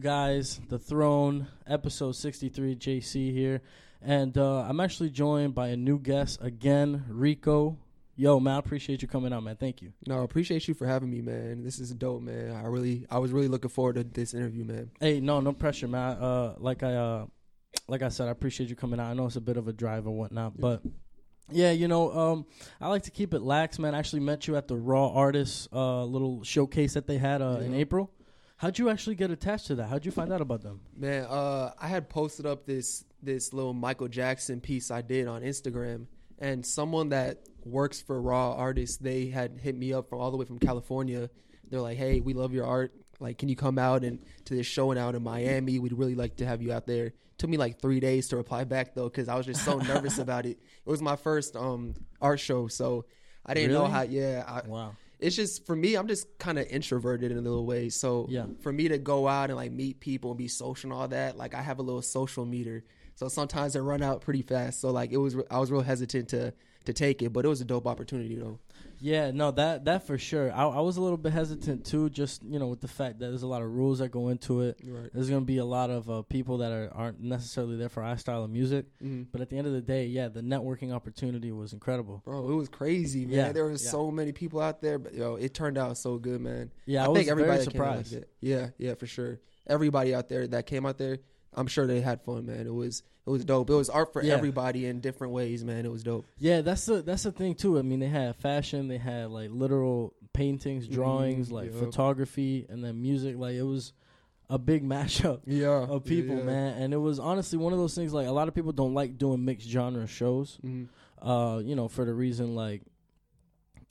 guys? The Throne, episode 63, JC here. And uh, I'm actually joined by a new guest again, Rico. Yo, man, I appreciate you coming out, man. Thank you. No, appreciate you for having me, man. This is dope, man. I really, I was really looking forward to this interview, man. Hey, no, no pressure, man. Uh, like I, uh, like I said, I appreciate you coming out. I know it's a bit of a drive and whatnot, but yeah, you know, um, I like to keep it lax, man. I actually met you at the Raw Artists uh, little showcase that they had uh, in April. How'd you actually get attached to that? How'd you find out about them? Man, uh, I had posted up this this little Michael Jackson piece I did on Instagram, and someone that works for Raw Artists, they had hit me up from all the way from California. They're like, "Hey, we love your art. Like, can you come out and to this showing out in Miami? We'd really like to have you out there." Took me like three days to reply back though, because I was just so nervous about it. It was my first um art show, so I didn't know how. Yeah, I, Wow. It's just for me i'm just kind of introverted in a little way. So Yeah. for me to go out and like meet people and be social and all that like i have a little social meter. So sometimes i run out pretty fast. So like it was i was real hesitant to to take it but it was a dope opportunity though Yeah, no, that that for sure. I, I was a little bit hesitant too, just you know, with the fact that there's a lot of rules that go into it. right There's gonna be a lot of uh, people that are, aren't necessarily there for our style of music. mm But at the end of the day, yeah, the networking opportunity was incredible. bro it was crazy man Yeah, there was yeah. so many people out there but yo it turned out so good man Yeah, I, i, was think everybody very that came out surprised. it. yeah yeah for sure everybody out there that came out there i'm sure they had fun man it was it was dope it was art for Yeah. everybody in different ways man it was dope Yeah, that's the that's the thing too. I mean, they had fashion, they had like literal paintings, drawings, Mhm, like yeah. photography, and then music. Like it was a big mashup yeah of people, yeah. man. And it was honestly one of those things. Like a lot of people don't like doing mixed genre shows. Mhm. Uh, you know, for the reason like,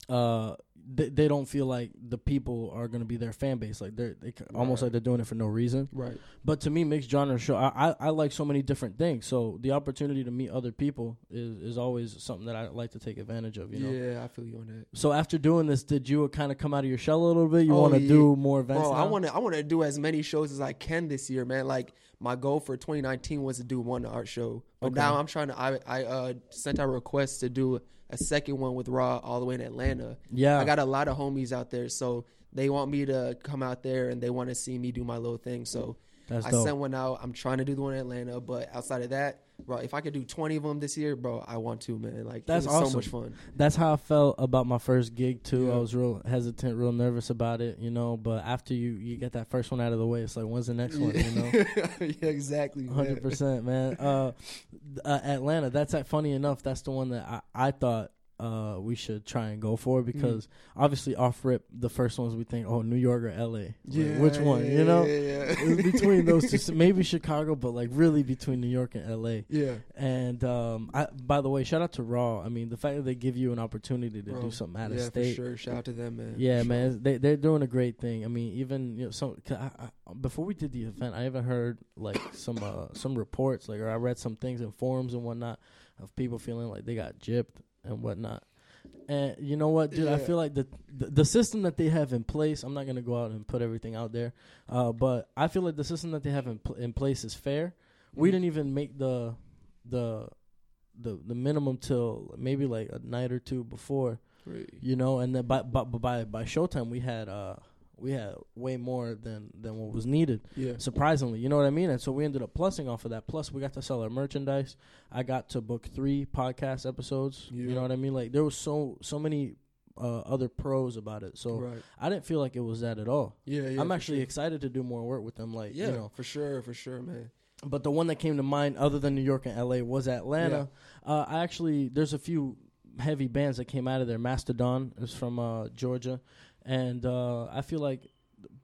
uh, they, they don't feel like the people are gonna be their fan base. Like they're they, almost Right. like they're doing it for no reason. right But to me, mixed genre show, I, I I like so many different things. So the opportunity to meet other people is is always something that I like to take advantage of. You know. Yeah, I feel you on that. So after doing this, did you kind of come out of your shell a little bit? You Oh, want to yeah. do more events? Bro, I want to I want to do as many shows as I can this year, man. Like my goal for 2019 was to do one art show, but Okay. now I'm trying to. I I uh, sent out a request to do a second one with Raw all the way in Atlanta. Yeah, I got a lot of homies out there, so they want me to come out there and they want to see me do my little thing. So that's I dope. sent one out. I'm trying to do the one in Atlanta, but outside of that, bro, if I could do 20 of them this year, bro, I want to, man. Like That's it was so much fun. That's how I felt about my first gig too. Yeah. I was real hesitant, real nervous about it, you know. But after you you get that first one out of the way, it's like, when's the next one? You know. yeah, exactly. Hundred percent, man. Uh, uh, Atlanta. That's uh, funny enough. That's the one that I, I thought uh, we should try and go for because obviously off rip, the first ones we think, oh, New York or L.A. Like, which one? yeah, you know, Yeah, yeah. between those two. So maybe Chicago, but like really between New York and L.A. yeah. And um, I, by the way, shout out to Raw. I mean, the fact that they give you an opportunity to Bro, do something out of yeah, state. for sure. Shout out to them, man. Yeah, For man, they they're doing a great thing. I mean, even you know, some I, I, before we did the event, I even heard like some uh, some reports, like or I read some things in forums and whatnot of people feeling like they got gypped and whatnot. And you know what, dude? I feel like the, the the system that they have in place. I'm not gonna go out and put everything out there, uh, but I feel like the system that they have in pl- in place is fair. We Mhm. didn't even make the the the the minimum till maybe like a night or two before Right. you know and then by by by, by showtime we had uh we had way more than than what was needed Yeah. surprisingly you know what i mean and so we ended up plussing off of that plus we got to sell our merchandise i got to book three podcast episodes you know what i mean like there was so so many uh, other pros about it so right. i didn't feel like it was that at all Yeah. yeah i'm actually sure. excited to do more work with them like Yeah, you know for sure, for sure, man. but the one that came to mind other than new york and la was atlanta uh, I actually there's a few heavy bands that came out of there. Mastodon is from uh, Georgia, and uh, I feel like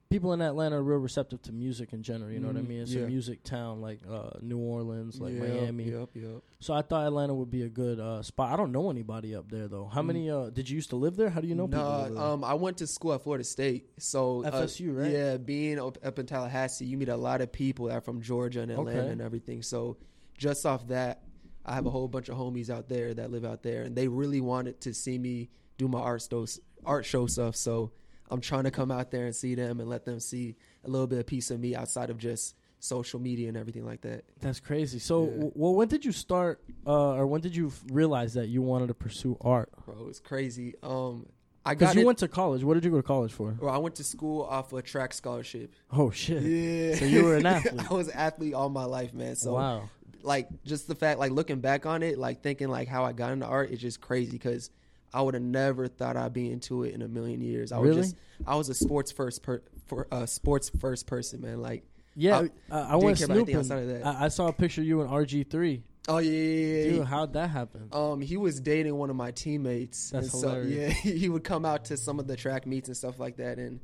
people in Atlanta are real receptive to music in general. You know what I Mhm, mean? It's yeah. a music town like uh, New Orleans, like Yep, Miami. Yep, yep. So I thought Atlanta would be a good uh, spot. I don't know anybody up there though. How Mm. many? Uh, did you used to live there? How do you know people? Nah, um, I went to school at Florida State, so uh, FSU, right? Yeah, being up, up in Tallahassee, you meet a lot of people that are from Georgia and Atlanta Okay. and everything. So just off that, I have a whole bunch of homies out there that live out there, and they really wanted to see me do my art show, art show stuff. So I'm trying to come out there and see them and let them see a little bit of piece of me outside of just social media and everything like that. That's crazy. So, Yeah. w- well, when did you start, uh, or when did you f- realize that you wanted to pursue art? Bro, it's crazy. Um, I Because got you it. went to college. What did you go to college for? well, I went to school off a track scholarship. Oh shit. Yeah. So you were an athlete. I was an athlete all my life, man. So wow. like just the fact like looking back on it like thinking like how i got into art is just crazy because i would have never thought i'd be into it in a million years i was Really? just i was a sports first per for uh sports first person man like Yeah, I I, I didn't went care about anything snooping. outside of that. I, I saw a picture of you in RG three. oh yeah, yeah, yeah, Dude, how'd that happen? um he was dating one of my teammates That's and so yeah he would come out to some of the track meets and stuff like that and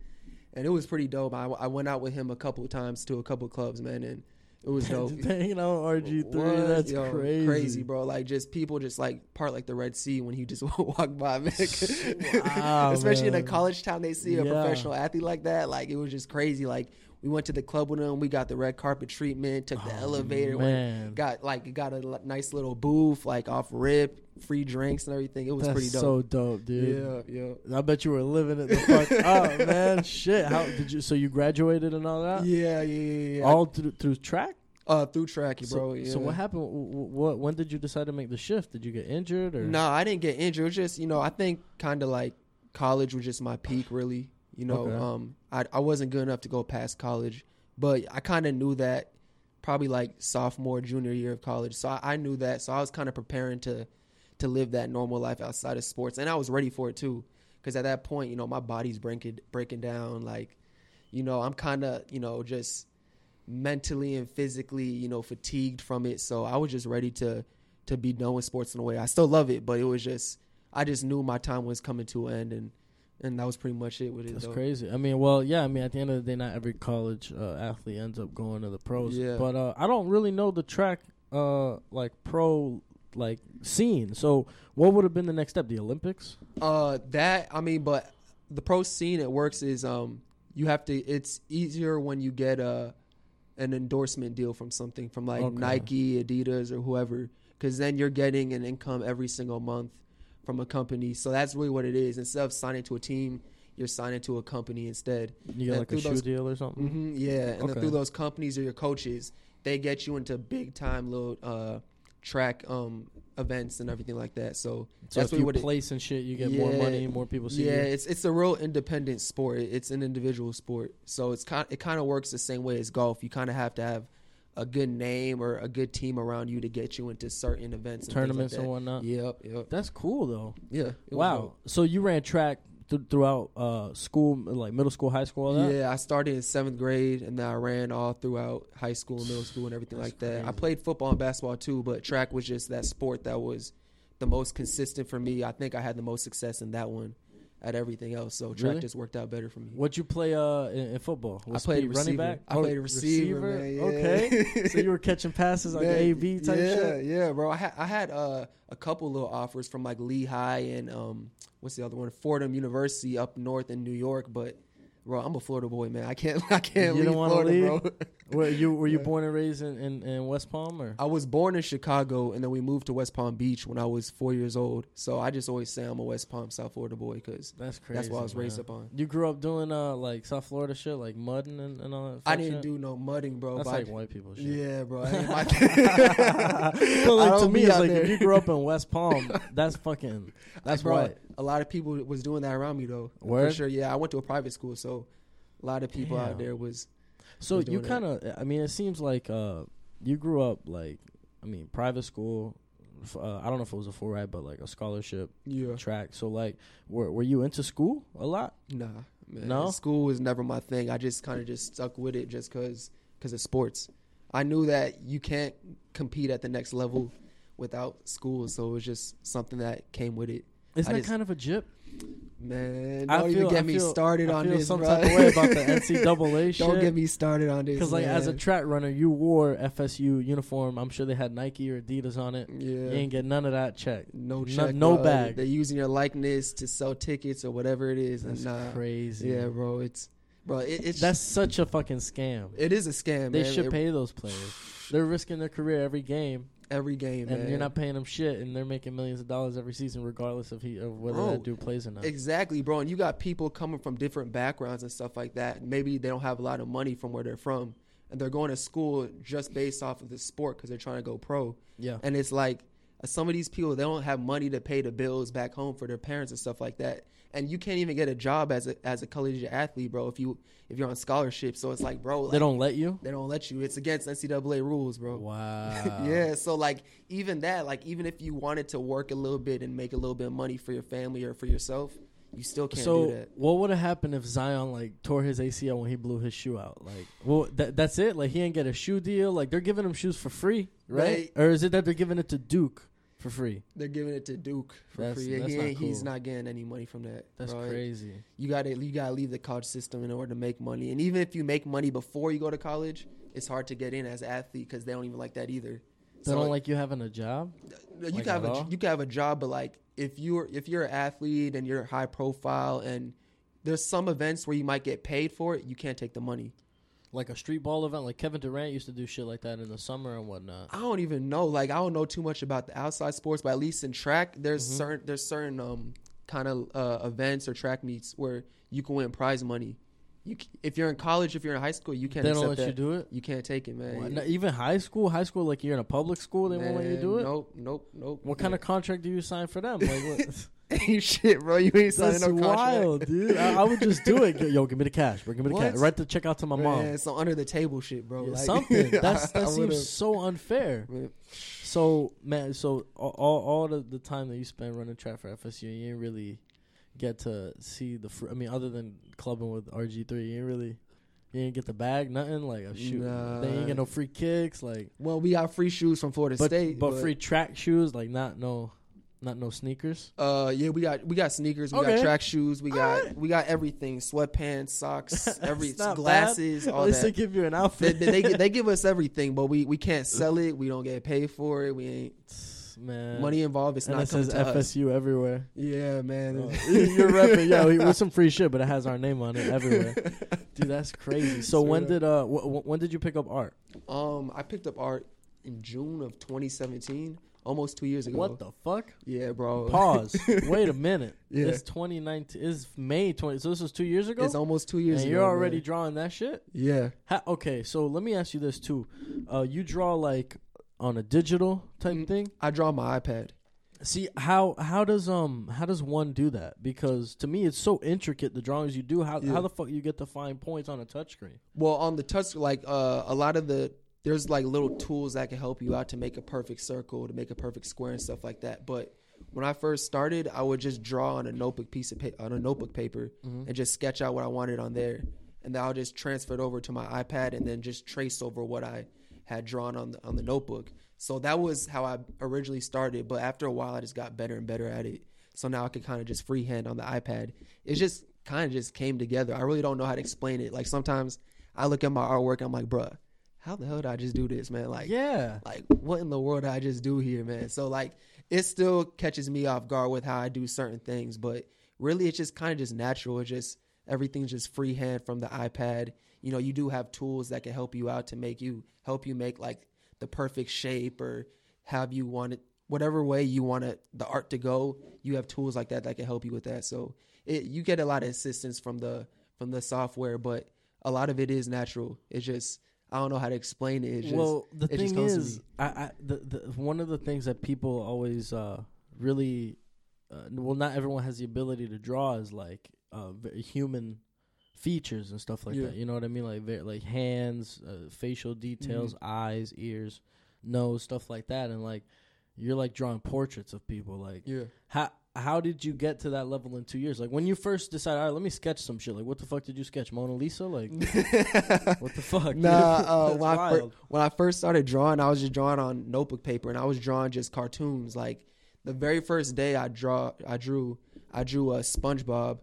and it was pretty dope i, I went out with him a couple of times to a couple of clubs man and it was dope Hanging out on RG three. That's Yo, crazy. crazy, bro. Like just people just like part like the Red Sea when you just walk by, man. Wow, Especially in a college town, they see a Yeah. professional athlete like that. Like it was just crazy. Like we went to the club with them. We got the red carpet treatment. Took the Oh, elevator. Went, got like got a l- nice little booth, like off rip, free drinks and everything. It was That's pretty dope. so dope, dude. yeah, yeah. I bet you were living it the fuck up, man. Shit. How did you? So you graduated and all that? Yeah, yeah, yeah, yeah. All through, through track. uh, through track, So, bro. Yeah. so what happened? What? When did you decide to make the shift? Did you get injured or? No, I didn't get injured. It was just, you know, I think kind of like college was just my peak, really. You know, Okay. um, I, I wasn't good enough to go past college, but I kind of knew that probably like sophomore, junior year of college. So I, I knew that. So I was kind of preparing to to live that normal life outside of sports, and I was ready for it too. Because at that point, you know, my body's breaking breaking down. Like, you know, I'm kind of, you know, just mentally and physically, you know, fatigued from it. So I was just ready to to be done with sports in a way. I still love it, but it was just I just knew my time was coming to an end, and and that was pretty much it with it. That's though. crazy. I mean, well, yeah. I mean, at the end of the day, not every college uh, athlete ends up going to the pros. Yeah. But uh, I don't really know the track, uh, like pro, like scene. So, what would have been the next step? The Olympics? Uh, that I mean, but the pro scene it works is um you have to. It's easier when you get a an endorsement deal from something from like Okay. Nike, Adidas, or whoever, because then you're getting an income every single month from a company. So that's really what it is. Instead of signing to a team, you're signing to a company instead. You get And like a shoe those- deal or something? hmm yeah, and Okay. then through those companies or your coaches, they get you into big time little uh, track um, events and everything like that. So, So that's if you what it. place and shit, you get more Yeah. money, more people see Yeah, you. it's it's a real independent sport. It's an individual sport, so it's kind it kind of works the same way as golf. You kind of have to have a good name or a good team around you to get you into certain events, and Tournaments things and whatnot. Yep, yep, That's cool though. yeah. Wow. So you ran track th- throughout uh, school, like middle school, high school, all that. Yeah, I started in seventh grade, and then I ran all throughout high school, and middle school, and everything That's like that. I played football and basketball too, but track was just that sport that was the most consistent for me. I think I had the most success in that one at everything else. So track Really? just worked out better for me. What'd you play uh, in, in football? I Was played speed running receiver. back. I played receiver, man, yeah. Okay, so you were catching passes like Man, A B type yeah, shit. Yeah, bro. I had I had uh, a couple little offers from like Lehigh and um, what's the other one? Fordham University up north in New York, but bro, I'm a Florida boy, man. I can't I can't You don't wanna Florida, leave? bro. Were you were you born and raised in, in, in West Palm or? I was born in Chicago and then we moved to West Palm Beach when I was four years old. So I just always say I'm a West Palm, South Florida boy because That's crazy. that's what I was raised man. up on. You grew up doing uh like South Florida shit, like mudding and, and all that. I didn't shit? do no mudding, bro. That's like white people shit. yeah, bro. like to me, it's like there. if you grew up in West Palm, that's fucking that's bro, white. A lot of people was doing that around me though. Word? For sure. Yeah, I went to a private school, so a lot of people Damn. out there was So was you kind of, I mean, it seems like uh, you grew up like, I mean, private school. Uh, I don't know if it was a full ride, but like a scholarship yeah. track. So like, were were you into school a lot? Nah, man. No? School was never my thing. I just kind of just stuck with it just cause cause of sports. I knew that you can't compete at the next level without school, so it was just something that came with it. Isn't I that just- kind of a jip? Man, don't feel- even get I me feel- started I on feel this, some bro. type of way about the NCAA shit. Don't get me started on this. Because like as a track runner, you wore FSU uniform. I'm sure they had Nike or Adidas on it. yeah. You ain't get none of that check. no no- check, no bro. bag. They're using your likeness to sell tickets or whatever it is, That's and nah, crazy. yeah, bro, it's bro, it, it's That's such a fucking scam. it is a scam. they man. should It- pay those players. They're risking their career every game, every game, and man. you're not paying them shit, and they're making millions of dollars every season, regardless of he of whether Bro, that dude plays or not. Exactly, bro. And you got people coming from different backgrounds and stuff like that. Maybe they don't have a lot of money from where they're from, and they're going to school just based off of the sport because they're trying to go pro. yeah, And it's like some of these people they don't have money to pay the bills back home for their parents and stuff like that, and you can't even get a job as a as a collegiate athlete, bro. If you if you're on scholarship, so it's like, bro, like, they don't let you. they don't let you. It's against NCAA rules, bro. Wow. yeah, so like even that, like even if you wanted to work a little bit and make a little bit of money for your family or for yourself, you still can't so do that. what would have happened if Zion like tore his ACL when he blew his shoe out? Like, well, that, that's it. Like he ain't get a shoe deal. Like they're giving him shoes for free, right? or is it that they're giving it to Duke for free? They're giving it to Duke for That's- free. that's he not ain't, He's not getting any money from that. That's bro. crazy. You got to you got to leave the college system in order to make money. And even if you make money before you go to college, it's hard to get in as an athlete because they don't even like that either. They don't like you having a job. you like can have a you can have a job, but like if you're if you're an athlete and you're high profile and there's some events where you might get paid for it, you can't take the money. Like a street ball event, like Kevin Durant used to do shit like that in the summer and whatnot. I don't even know. Like I don't know too much about the outside sports, but at least in track, there's Mhm. certain there's certain um kind of uh, events or track meets where you can win prize money. You if you're in college, if you're in high school, you can't They don't let that. you do it. You can't take it, man. Even high school, high school, like you're in a public school, they won't let you do it. Nope, nope, nope. What kind of contract do you sign for them? Like, what? ain't shit, bro? You ain't signing That's no contract. wild, dude. I, I would just do it. Yo, give me the cash, bro. Give me the cash. Write the check out to my mom. Some under the table shit, bro. Yeah, Like, something. That's I- that seems so unfair. Man, So man, so all all, all the, the time that you spent running track for FSU, you didn't really get to see the. Fr- I mean, other than clubbing with RG three, you didn't really. You didn't get the bag, nothing like a shoot. Nah. They ain't get no free kicks, like Well, we got free shoes from Florida but State, but, free track shoes, like not no, not no sneakers. Uh, yeah, we got we got sneakers, we Okay. got track shoes, we got Alright. we got everything: sweatpants, socks, every glasses, bad. all At least they give you an outfit. they, they, they give us everything, but we we can't sell it. We don't get paid for it. We ain't man. money involved. It's and not it says to us. FSU everywhere. Yeah, man. Oh, You're repping, yo, with some free shit, but it has our name on it everywhere. Dude, that's crazy. So Straight when up. did uh wh- wh- when did you pick up art? Um, I picked up art in June of 2017, almost two years ago. What the fuck? Yeah, bro. Pause. Wait a minute. Yeah. It's 2019. It's May 20. So this was two years ago. It's almost two years and ago. you're already man. drawing that shit. Yeah. Ha- okay, so let me ask you this too. Uh, you draw like on a digital type Mm. thing. I draw my iPad. See how how does um how does one do that? Because to me it's so intricate the drawings you do. How Yeah. how the fuck you get to find points on a touchscreen? Well, on the touch, like uh, a lot of the there's like little tools that can help you out to make a perfect circle, to make a perfect square, and stuff like that. But when I first started, I would just draw on a notebook piece of pa- on a notebook paper Mhm. and just sketch out what I wanted on there, and then I'll just transfer it over to my iPad and then just trace over what I had drawn on the on the notebook. So that was how I originally started. But after a while, I just got better and better at it. So now I can kind of just freehand on the iPad. It just kind of just came together. I really don't know how to explain it. Like sometimes I look at my artwork, I'm like, bruh, how the hell did I just do this, man? Like, yeah. like what in the world did I just do here, man? So like it still catches me off guard with how I do certain things, but really it's just kind of just natural. It's just everything's just freehand from the iPad. You know, you do have tools that can help you out to make you help you make like the perfect shape or have you want it whatever way you want it the art to go. You have tools like that that can help you with that. So it you get a lot of assistance from the from the software, but a lot of it is natural. It's just I don't know how to explain it. It's just, well, the thing is. I, I the, the one of the things that people always uh really, uh, well, not everyone has the ability to draw is like uh human features and stuff like Yeah. that. You know what I mean? Like very, like hands, uh, facial details, Mm-hmm. eyes, ears, nose, stuff like that, and like you're like drawing portraits of people. Like yeah. how how did you get to that level in two years? Like when you first decided, all right, let me sketch some shit. Like what the fuck did you sketch? Mona Lisa? Like what the fuck? Nah, uh, when, I fir- when I first started drawing, I was just drawing on notebook paper, and I was drawing just cartoons. Like the very first day I draw, I drew, I drew a SpongeBob,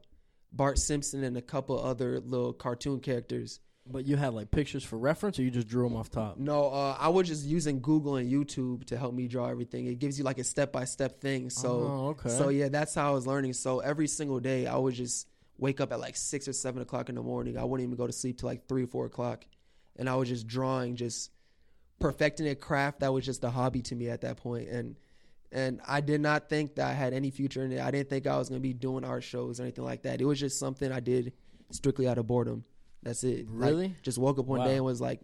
Bart Simpson, and a couple other little cartoon characters. But you had like pictures for reference, or you just drew them off top? No, uh, I was just using Google and YouTube to help me draw everything. It gives you like a step by step thing. So, oh, okay. so yeah, that's how I was learning. So every single day, I would just wake up at like six or seven o'clock in the morning. I wouldn't even go to sleep till like three or four o'clock, and I was just drawing, just perfecting a craft that was just a hobby to me at that point. And and I did not think that I had any future in it. I didn't think I was gonna be doing art shows or anything like that. It was just something I did strictly out of boredom. That's it. Like, Really? just woke up one Wow. day and was like,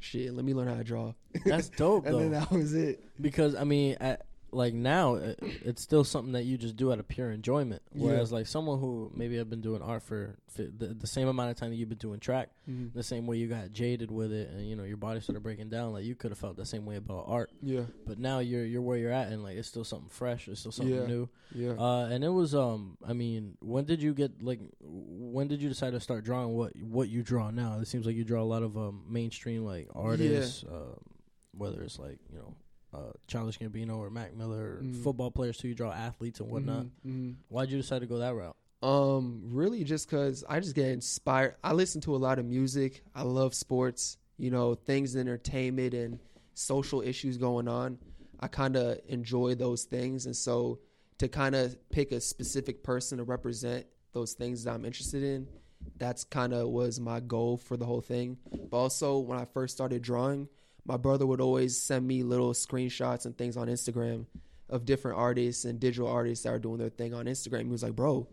"Shit, let me learn how to draw." That's dope and then that was it. because I mean, I, like now it, it's still something that you just do out of pure enjoyment. Whereas like someone who maybe have been doing art for fi- the, the same amount of time that you've been doing track, Mhm. the same way you got jaded with it, and you know your body started breaking down. Like you could have felt the same way about art, Yeah, but now you're you're where you're at, and like it's still something fresh. It's still something Yeah. new. yeah. Uh, and it was um, I mean, when did you get like, when did you decide to start drawing what what you draw now? It seems like you draw a lot of um mainstream like artists, uh, whether it's like you know. Uh, Childish Gambino or Mac Miller, or Mhm. football players too. You draw athletes and whatnot. Mhm, mhm. Why'd you decide to go that route? Um, really, just because I just get inspired. I listen to a lot of music. I love sports. You know, things entertainment and social issues going on. I kind of enjoy those things, and so to kind of pick a specific person to represent those things that I'm interested in, that's kind of was my goal for the whole thing. But also, when I first started drawing, my brother would always send me little screenshots and things on Instagram of different artists and digital artists that are doing their thing on Instagram. He was like, "Bro,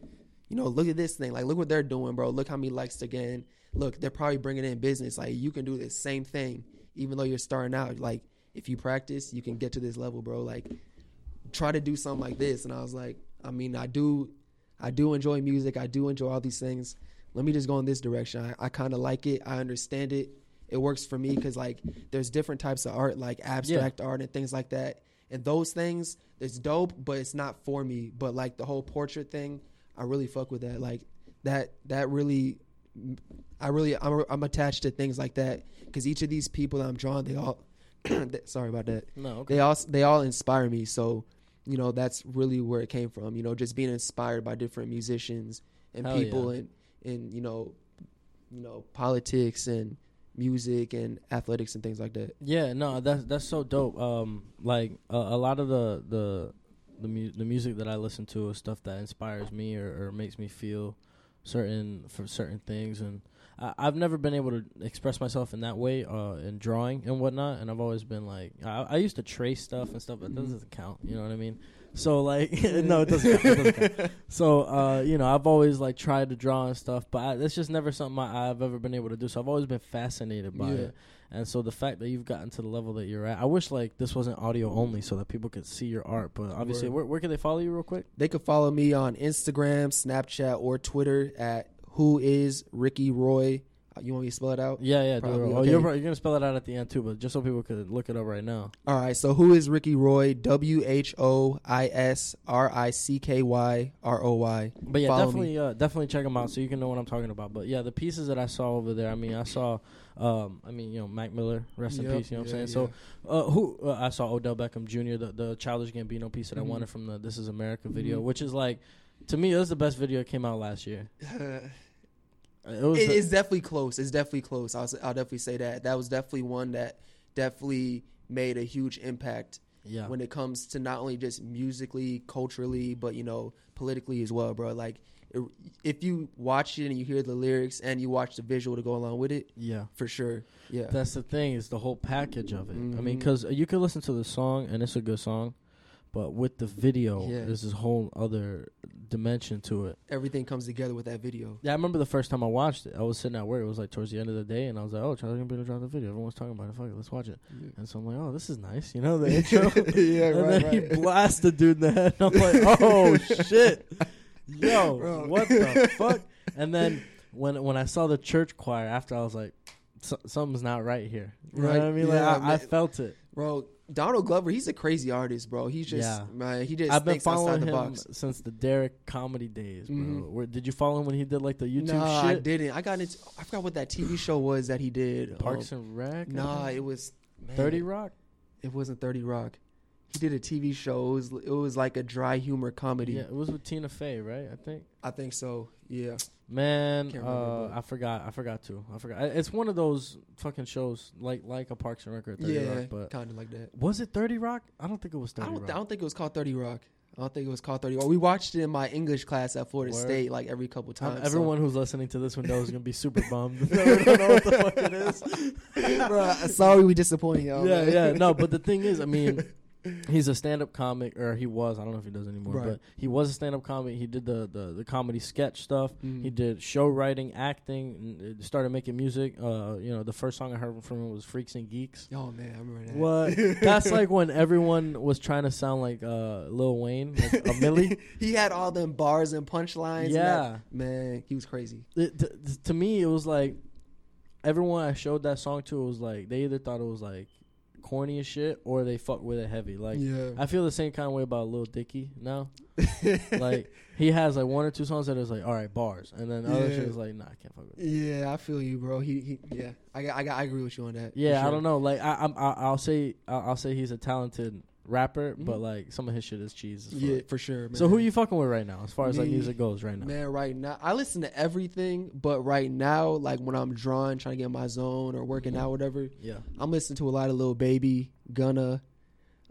you know, look at this thing. Like, look what they're doing, bro. Look how many likes they're getting. Look, they're probably bringing in business. Like, you can do the same thing, even though you're starting out. Like, if you practice, you can get to this level, bro. Like, try to do something like this." And I was like, "I mean, I do, I do enjoy music. I do enjoy all these things. Let me just go in this direction. I, I kind of like it. I understand it. It works for me because like, there's different types of art, like abstract art and things like that." And those things, it's dope, but it's not for me. But like the whole portrait thing, I really fuck with that. Like that that really I really I'm I'm attached to things like that cuz each of these people that I'm drawing they all sorry about that. No, okay. They all they all inspire me. So, you know, that's really where it came from, you know, just being inspired by different musicians and Hell people yeah. and and you know, you know, politics and music and athletics and things like that. Yeah, no, that's that's so dope. Um, like a a lot of the the the, mu- the music that I listen to is stuff that inspires me or, or makes me feel certain for certain things, and I, I've never been able to express myself in that way uh, in drawing and whatnot. And I've always been like, I, I used to trace stuff and stuff, but that Mhm. doesn't count. You know what I mean? So like, no, it doesn't. Count, it doesn't count. So uh, you know, I've always like tried to draw and stuff, but I, it's just never something I, I've ever been able to do. So I've always been fascinated by Yeah. it. And so the fact that you've gotten to the level that you're at, I wish like this wasn't audio only, so that people could see your art. But obviously, where, where can they follow you real quick? They could follow me on Instagram, Snapchat, or Twitter at who is Ricky Roy. You want me to spell it out? Yeah, yeah. Probably, Oh, okay. you're, you're gonna spell it out at the end too, but just so people could look it up right now. All right. So who is Ricky Roy? W H O I S R I C K Y R O Y. But yeah, Follow definitely, uh, definitely check them out so you can know what I'm talking about. But yeah, the pieces that I saw over there, I mean, I saw, um, I mean, you know, Mac Miller, rest in peace. You know what I'm yeah, saying? So, uh, who uh, I saw Odell Beckham Jr. the the Childish Gambino piece that I Mhm. wanted from the This Is America video, Mhm. which is like, to me, it was the best video that came out last year. it Uh, It was. the- is definitely close. It's definitely close. I'll, I'll definitely say that. That was definitely one that definitely made a huge impact yeah. when it comes to not only just musically, culturally, but you know, politically as well, bro. Like, it, if you watch it and you hear the lyrics and you watch the visual to go along with it, yeah. for sure. Yeah. That's the thing is the whole package of it. I mean, because you can listen to the song and it's a good song, but with the video, Yeah. there's this whole other dimension to it. Everything comes together with that video. Yeah, I remember the first time I watched it. I was sitting at work. It was like towards the end of the day, and I was like, "Oh, Charlie Gambino dropped the video. Everyone's talking about it. Fuck it, let's watch it." And so I'm like, "Oh, this is nice." You know the intro. yeah, and right, then he blasts the dude in the head. And I'm like, "Oh shit, yo, Bro. what the fuck?" And then when when I saw the church choir after, I was like, "So- "Something's not right here." You know Right, what I mean? yeah, like I, I felt it. Bro, Donald Glover, he's a crazy artist, bro. He's just Yeah. man, he just I've been following the him box. since the Derrick comedy days, bro. Mhm. Where, did you follow him when he did like the YouTube nah, I shit? didn't. I got into. I forgot what that TV show was that he did. Parks Um, and Rec. Nah, it was man, Thirty Rock. It wasn't Thirty Rock. He did a TV show. It was, it was like a dry humor comedy. Yeah, it was with Tina Fey, right? I think. I think so. Yeah. Man, uh, I forgot. I forgot to. I forgot. It's one of those fucking shows like like a Parks and Rec or Thirty yeah, Rock. But kind of like that. was it Thirty Rock? I don't think it was I Thirty don't, Rock. I don't think it was called Thirty Rock. I don't think it was called Thirty Rock. We watched it in my English class at Florida Word. State like every couple Um, times. so- everyone who's listening to this window is gonna be super bummed. they don't know what the fuck it is. Bruh, sorry we disappointed y'all. yeah, man. yeah. No, but the thing is, I mean, he's a stand-up comic, or he was. I don't know if he does anymore, Right. but he was a stand-up comic. He did the the, the comedy sketch stuff. Mhm. He did show writing, acting, and started making music. Uh, you know, the first song I heard from him was "Freaks and Geeks." Oh man, I remember that. What? That's like when everyone was trying to sound like uh, Lil Wayne, like a Milli. he had all them bars and punchlines. Yeah. that- man, he was crazy. it, t- to me, it was like everyone I showed that song to was like they either thought it was like corny as shit or they fuck with it heavy. Like yeah, I feel the same kind of way about Lil Dicky now. like he has like one or two songs that is like all right bars, and then other Yeah. shit is like nah, I can't fuck with. It. yeah, I feel you, bro. He, he yeah, I, I, I agree with you on that. Yeah, I don't know. Like I, I'm, I, I'll say, I'll, I'll say he's a talented rapper, but Mhm. like some of his shit is cheese. As Yeah, for sure. Man. So who are you fucking with right now, as far as like music goes right now? Man, right now I listen to everything, but right now, like when I'm drawing, trying to get in my zone or working Mhm. out, whatever, Yeah. I'm listening to a lot of Lil Baby, Gunna,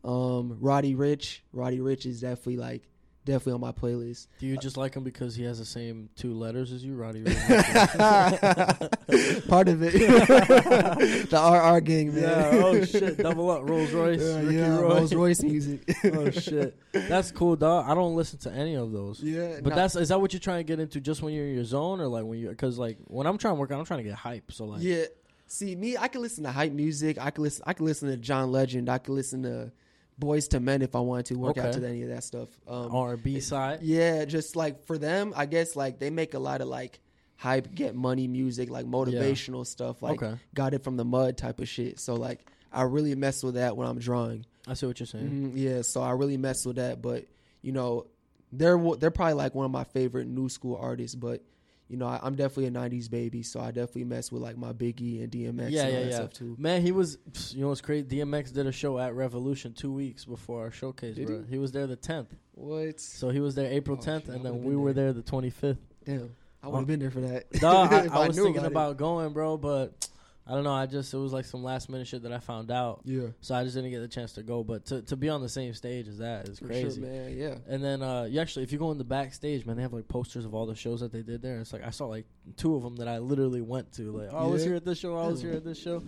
um, Roddy Ricch. Roddy Ricch is definitely like definitely on my playlist. Do you just like him because he has the same two letters as you, Roddy? Part of it, the RR gang, man. yeah. Oh shit. Double up. Rolls Royce. Yeah, Ricky yeah, Roy. Rolls Royce music. oh shit. That's cool, dog. I don't listen to any of those. yeah, But nah, that's is that what you're trying to get into just when you're in your zone or like when you because like when I'm trying to work out I'm trying to get hype so like yeah. See, me, I can listen to hype music. I can listen. I can listen to John Legend. I can listen to Boyz II Men if I wanted to work out to any of that stuff. Um, R&B side Yeah, just like for them, I guess like they make a lot of like hype, get money music, like motivational stuff, like Okay. got it from the mud type of shit. So like I really mess with that when I'm drawing. I see what you're saying Mhm, yeah, so I really mess with that. But you know, they're they're probably like one of my favorite new school artists. But you know, I, I'm definitely a '90s baby, so I definitely mess with like my Biggie and DMX Yeah, and yeah, yeah. stuff too. Man, he was you know what's crazy DMX did a show at Revolution 2 weeks before our showcase Did bro. he? he was there the 10th What? so he was there April Oh, 10th shit, and then we been were there. there the 25th Damn, I would have uh, been there for that. Dog, I, If I was thinking about about going bro but I don't know I just it was like some last minute shit that I found out Yeah, so I just didn't get the chance to go but to to be on the same stage as that is for crazy sure, man. Yeah. And then uh, you actually, if you go in the backstage, man, they have like posters of all the shows that they did there. It's like I saw like two of them that I literally went to. Like, oh, I was here at this show. I was here at this show.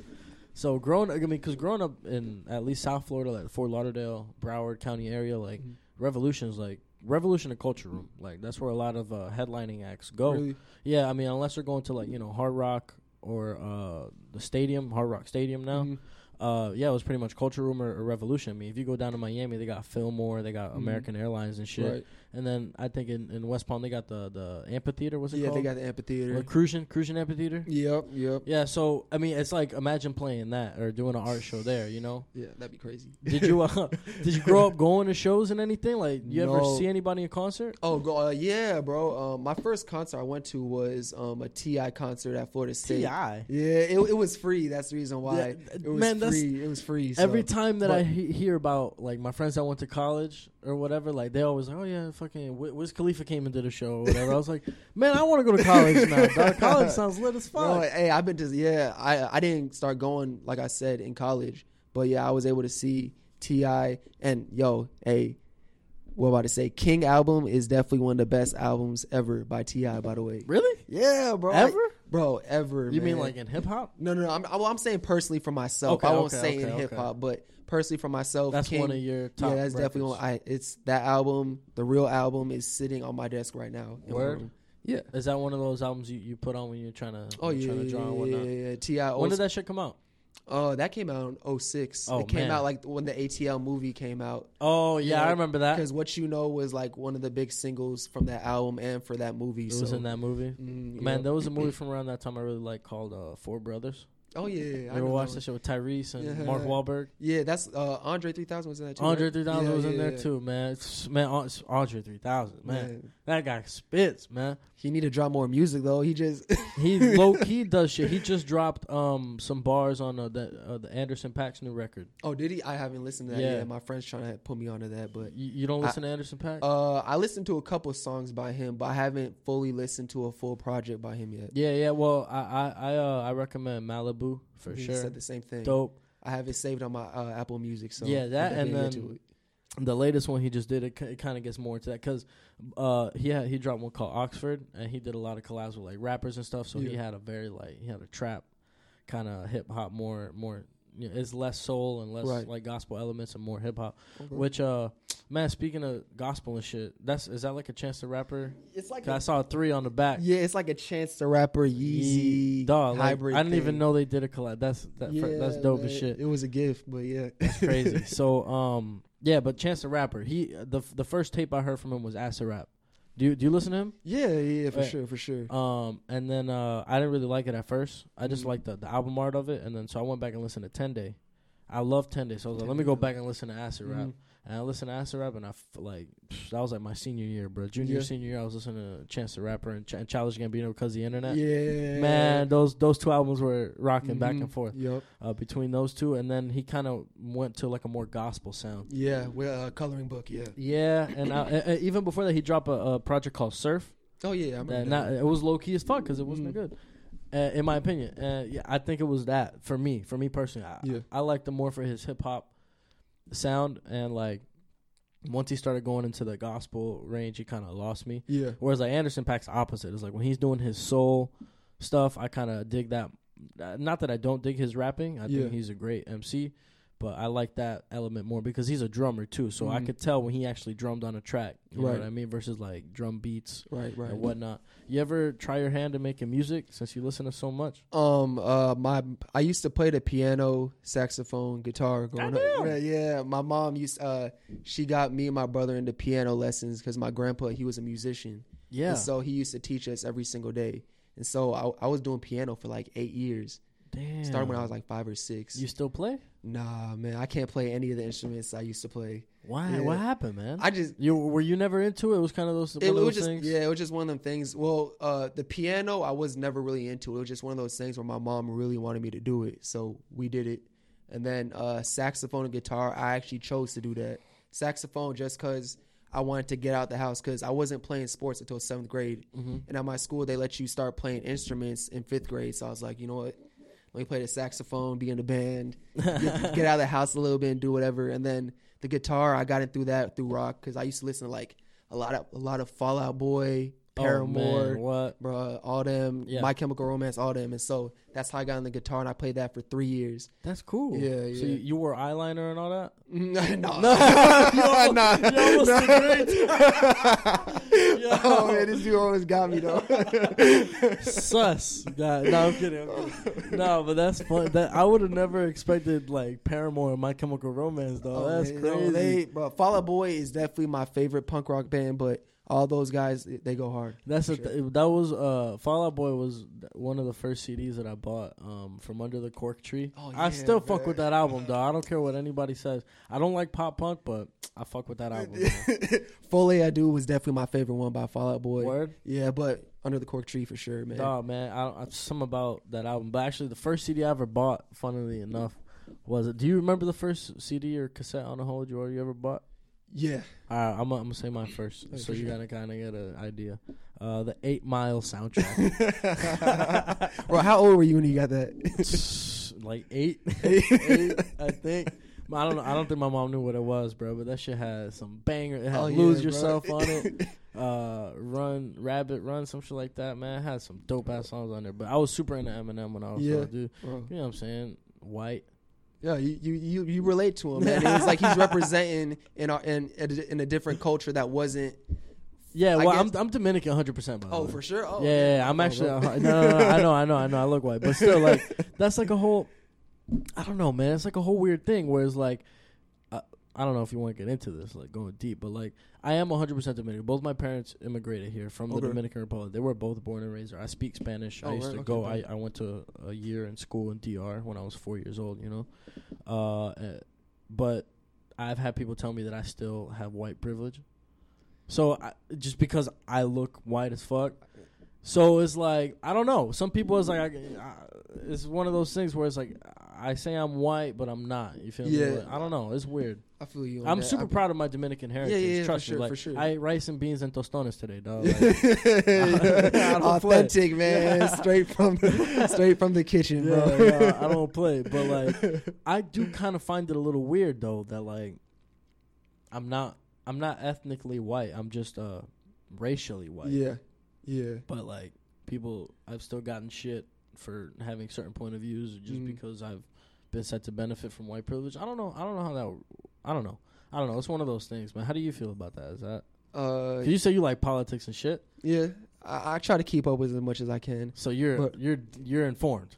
So growing, up, I mean, because growing up in at least South Florida, like Fort Lauderdale, Broward County area, like Mhm. Revolution's like Revolution a culture room. Like that's where a lot of uh, headlining acts go. Really? Yeah, I mean, unless they're going to like you know Hard Rock or uh, the stadium, Hard Rock Stadium now. Mhm. Uh, yeah, it was pretty much Culture Room or, or Revolution. I mean, if you go down to Miami, they got Fillmore, they got Mhm. American Airlines and shit. Right. And then I think in, in West Palm they got the the amphitheater. What's it called? Yeah, called? they got the amphitheater. or Cruzan Cruzan Amphitheater. Yep, yep. Yeah, so I mean, it's like imagine playing that or doing an art show there. You know? Yeah, that'd be crazy. Did you uh, did you grow up going to shows and anything? Like, you ever see anybody in concert? Oh, go, uh, yeah, bro. Um, my first concert I went to was um, a T.I. concert at Florida State. Ti. Yeah, it, it was free. That's the reason why. Yeah, it was man, that's- free. It was free. So. Every time that I he- hear about like my friends that went to college or whatever, like they always like, oh yeah, fucking Wiz Khalifa came and did a show or whatever. I was like, man, I want to go to college now. Dog. College sounds lit as fuck. hey, I've been to yeah. I I didn't start going like I said in college, but yeah, I was able to see T.I. and yo, hey, what about to say? King album is definitely one of the best albums ever by Ti. By the way, Really? yeah, bro, Ever? bro, ever. You mean like in hip hop? No, no, no. I'm, well, I'm saying personally for myself. Okay, I won't okay, say in okay, hip hop, but personally for myself, That's King, one of your top. yeah, that's definitely one. I it's that album. The real album is sitting on my desk right now. in Word? Yeah. Is that one of those albums you, you put on when you're trying to Oh yeah, you're trying to yeah, draw and yeah, whatnot? yeah, yeah. Ti. When did that shit come out? Oh, that came out in 06. Oh, it came man. out like when the ATL movie came out. Oh yeah, I remember that. Because what you know was like one of the big singles from that album and for that movie. It so. was in that movie. Mm, Man, yeah. there was a movie from around that time I really liked called uh, Four Brothers. Oh yeah, yeah. I You ever watched that show with Tyrese and Yeah. Mark Wahlberg? Yeah, that's uh, Andre 3000 was in that too. Andre right? 3000 Yeah, was in yeah, there yeah. too, man. It's, man, Andre 3000, man. Man. That guy spits, man. He need to drop more music though. He just He low key does shit. He just dropped um some bars on uh, the uh, the Anderson .Paak's new record. Oh, did he? I haven't listened to that Yeah. yet. My friend's trying to put me onto that, but You, you don't I- listen to Anderson .Paak? uh, I listened to a couple songs by him, but I haven't fully listened to a full project by him yet. yeah, yeah. Well, I I I, uh, I recommend Malibu for he sure. said the same thing. Dope. I have it saved on my uh, Apple Music, so Yeah, that and then- The latest one he just did, it, it kind of gets more into that because uh, he had, he dropped one called Oxnard, and he did a lot of collabs with like rappers and stuff. So he had a very like he had a trap kind of hip hop, more more you know, is less soul and less Right. like gospel elements and more hip hop. Okay. Which uh, man, speaking of gospel and shit, that's is that like a Chance the Rapper? It's like I saw a three on the back. yeah, it's like a Chance the Rapper Ye- Yeezy Dog, like, hybrid. I didn't even know they did a collab. That's that, fr- that's dope as shit. It was a gift, but yeah, That's crazy. so um, yeah, but Chance the Rapper, he the the first tape I heard from him was Acid Rap. Do you, do you listen to him? yeah, yeah, for Right. sure, for sure. Um, and then uh, I didn't really like it at first. I just Mhm. liked the, the album art of it, and then so I went back and listened to Ten Day. I love Ten Day, so I was like, let me go back and listen to Acid Rap. Mhm. And I listened to Acid Rap, and I f- like psh, that was like my senior year, bro. Junior, Yeah. senior year, I was listening to Chance the Rapper and, Ch- and Childish Gambino because the internet. Yeah, Man, those those two albums were rocking back Mhm. and forth Yep. uh, between those two, and then he kind of went to like a more gospel sound. Yeah, with a coloring book. Yeah. Yeah, and I, uh, uh, even before that, he dropped a, a project called Surf. Oh yeah, I remember That that. not, it was low key as fuck because it wasn't Mhm. good, uh, in my opinion. Uh, yeah, I think it was that for me. For me personally, I, Yeah. I liked him more for his hip hop sound, and like once he started going into the gospel range, he kind of lost me. yeah. Whereas like Anderson .Paak's opposite. It's like when he's doing his soul stuff, I kind of dig that. Not that I don't dig his rapping. I Yeah. think he's a great MC, but I like that element more because he's a drummer too. So I Mhm. could tell when he actually drummed on a track. You know Right. what I mean? Versus like drum beats Right, right. and whatnot. You ever try your hand at making music since you listen to so much? Um, uh, my I used to play the piano, saxophone, guitar growing up. Yeah, yeah. My mom used uh, she got me and my brother into piano lessons because my grandpa he was a musician, Yeah. and so he used to teach us every single day. And so I, I was doing piano for like eight years. Damn. Started when I was like five or six. You still play? nah, man, I can't play any of the instruments I used to play. Why? Yeah. What happened, man? I just you were you never into it? It was kind of those it, was those just things. yeah, it was just one of them things. Well, uh, the piano I was never really into. It It was just one of those things where my mom really wanted me to do it, so we did it. And then uh, saxophone and guitar, I actually chose to do that. Saxophone just because I wanted to get out the house because I wasn't playing sports until seventh grade, Mhm. and at my school they let you start playing instruments in fifth grade. So I was like, you know what? Let me play the saxophone, be in the band, get, get out of the house a little bit and do whatever. And then the guitar, I got it through that through rock because I used to listen to like a lot of a lot of Fall Out Boy, Oh, Paramore, man, what? bruh, all them, Yeah. My Chemical Romance, all them. And so that's how I got on the guitar, and I played that for three years. That's cool. Yeah, So you, you wore eyeliner and all that? no, No, you almost- Nah. you almost agreed. Yo. Oh, oh man, this dude always got me though. Sus. No, I'm kidding. I'm kidding. No, but that's fun. That I would have never expected like Paramore and My Chemical Romance though. Oh, that's man, crazy. no, they, but Fall Out Boy is definitely my favorite punk rock band. But all those guys, they- go hard. That's a Sure. th- that was uh Fall Out Boy was one of the first CDs that I bought um from under the cork tree. Oh, yeah, I still fuck with that album though. I don't care what anybody says. I don't like pop punk, but I fuck with that album. man. Folie à Deux was definitely my favorite one by Fall Out Boy. Word. Yeah, but Under the Cork Tree for sure, man. Dog, man, I, I some about that album. But actually, the first CD I ever bought, funnily enough, was it. Do you remember the first CD or cassette on a whole you ever bought? Yeah. All right, I'm, gonna- I'm gonna say mine first, so you gotta kind of get an idea. Uh, the Eight Mile soundtrack, Bro, how old were you when you got that? like eight, eight, I think. I don't know. I don't think my mom knew what it was, bro. But that shit had some banger. It had Oh, yeah, "Lose bro. Yourself" on it. Uh, "Run Rabbit Run," some shit like that. Man, it had some dope ass songs on there. But I was super into Eminem when I was Yeah. little, dude. Bro. You know what I'm saying? White. Yeah, you, you you relate to him, man. It's like he's representing in our, in in a different culture that wasn't. Yeah, well, I'm I'm Dominican 100. percent by the Oh, way. for sure. Oh, yeah, yeah, I'm actually uh, no, no, no, I know, I know, I know, I look white, but still, like that's like a whole. I don't know, man. It's like a whole weird thing where it's like, I don't know if you want to get into this, like going deep, but like I am 100 percent Dominican. Both my parents immigrated here from the Dominican Republic. They were both born and raised there. I speak Spanish. I Oh, used right, to okay, go. I, I went to a year in school in DR when I was four years old. You know, uh, uh, but I've had people tell me that I still have white privilege. So I, just because I look white as fuck, so it's like I don't know. Some people it's like I, I, it's one of those things where it's like I say I'm white, but I'm not. You feel Yeah. me? Like, I don't know. It's weird. I feel you. I'm that. super I- proud of my Dominican heritage. yeah, yeah, for Trust sure, me. Like for sure. I ate rice and beans and tostones today, dog. Like, Authentic, man. straight from straight from the kitchen, yeah, bro. yeah, I don't play, but like I do kind of find it a little weird though that like I'm not I'm not ethnically white. I'm just uh racially white. yeah, yeah. But like people, I've still gotten shit for having certain point of views just Mhm. because I've been said to benefit from white privilege. I don't know. I don't know how that. I don't know. I don't know. It's one of those things, man. How do you feel about that? Is that? Uh, you say you like politics and shit, yeah, I, I try to keep up with as much as I can. so you're But- you're you're informed.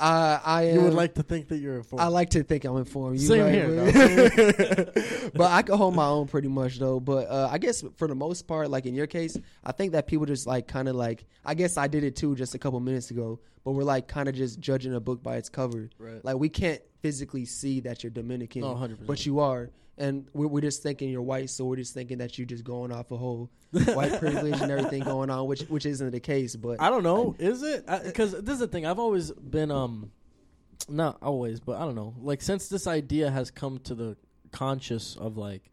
I I am, you would like to think that you're informed. I like to think I'm informed. You Same right, here, but, but I can hold my own pretty much though. But uh, I guess for the most part, like in your case, I think that people just like kind of like I guess I did it too just a couple minutes ago. But we're like kind of just judging a book by its cover. right. Like we can't physically see that you're Dominican, No, hundred but you are. And we're, we're just thinking you're white, so we're just thinking that you're just going off a whole white privilege and everything going on, which which isn't the case. But I don't know. Is it? Because this is the thing. I've always been um, not always, but I don't know. Like since this idea has come to the conscious of like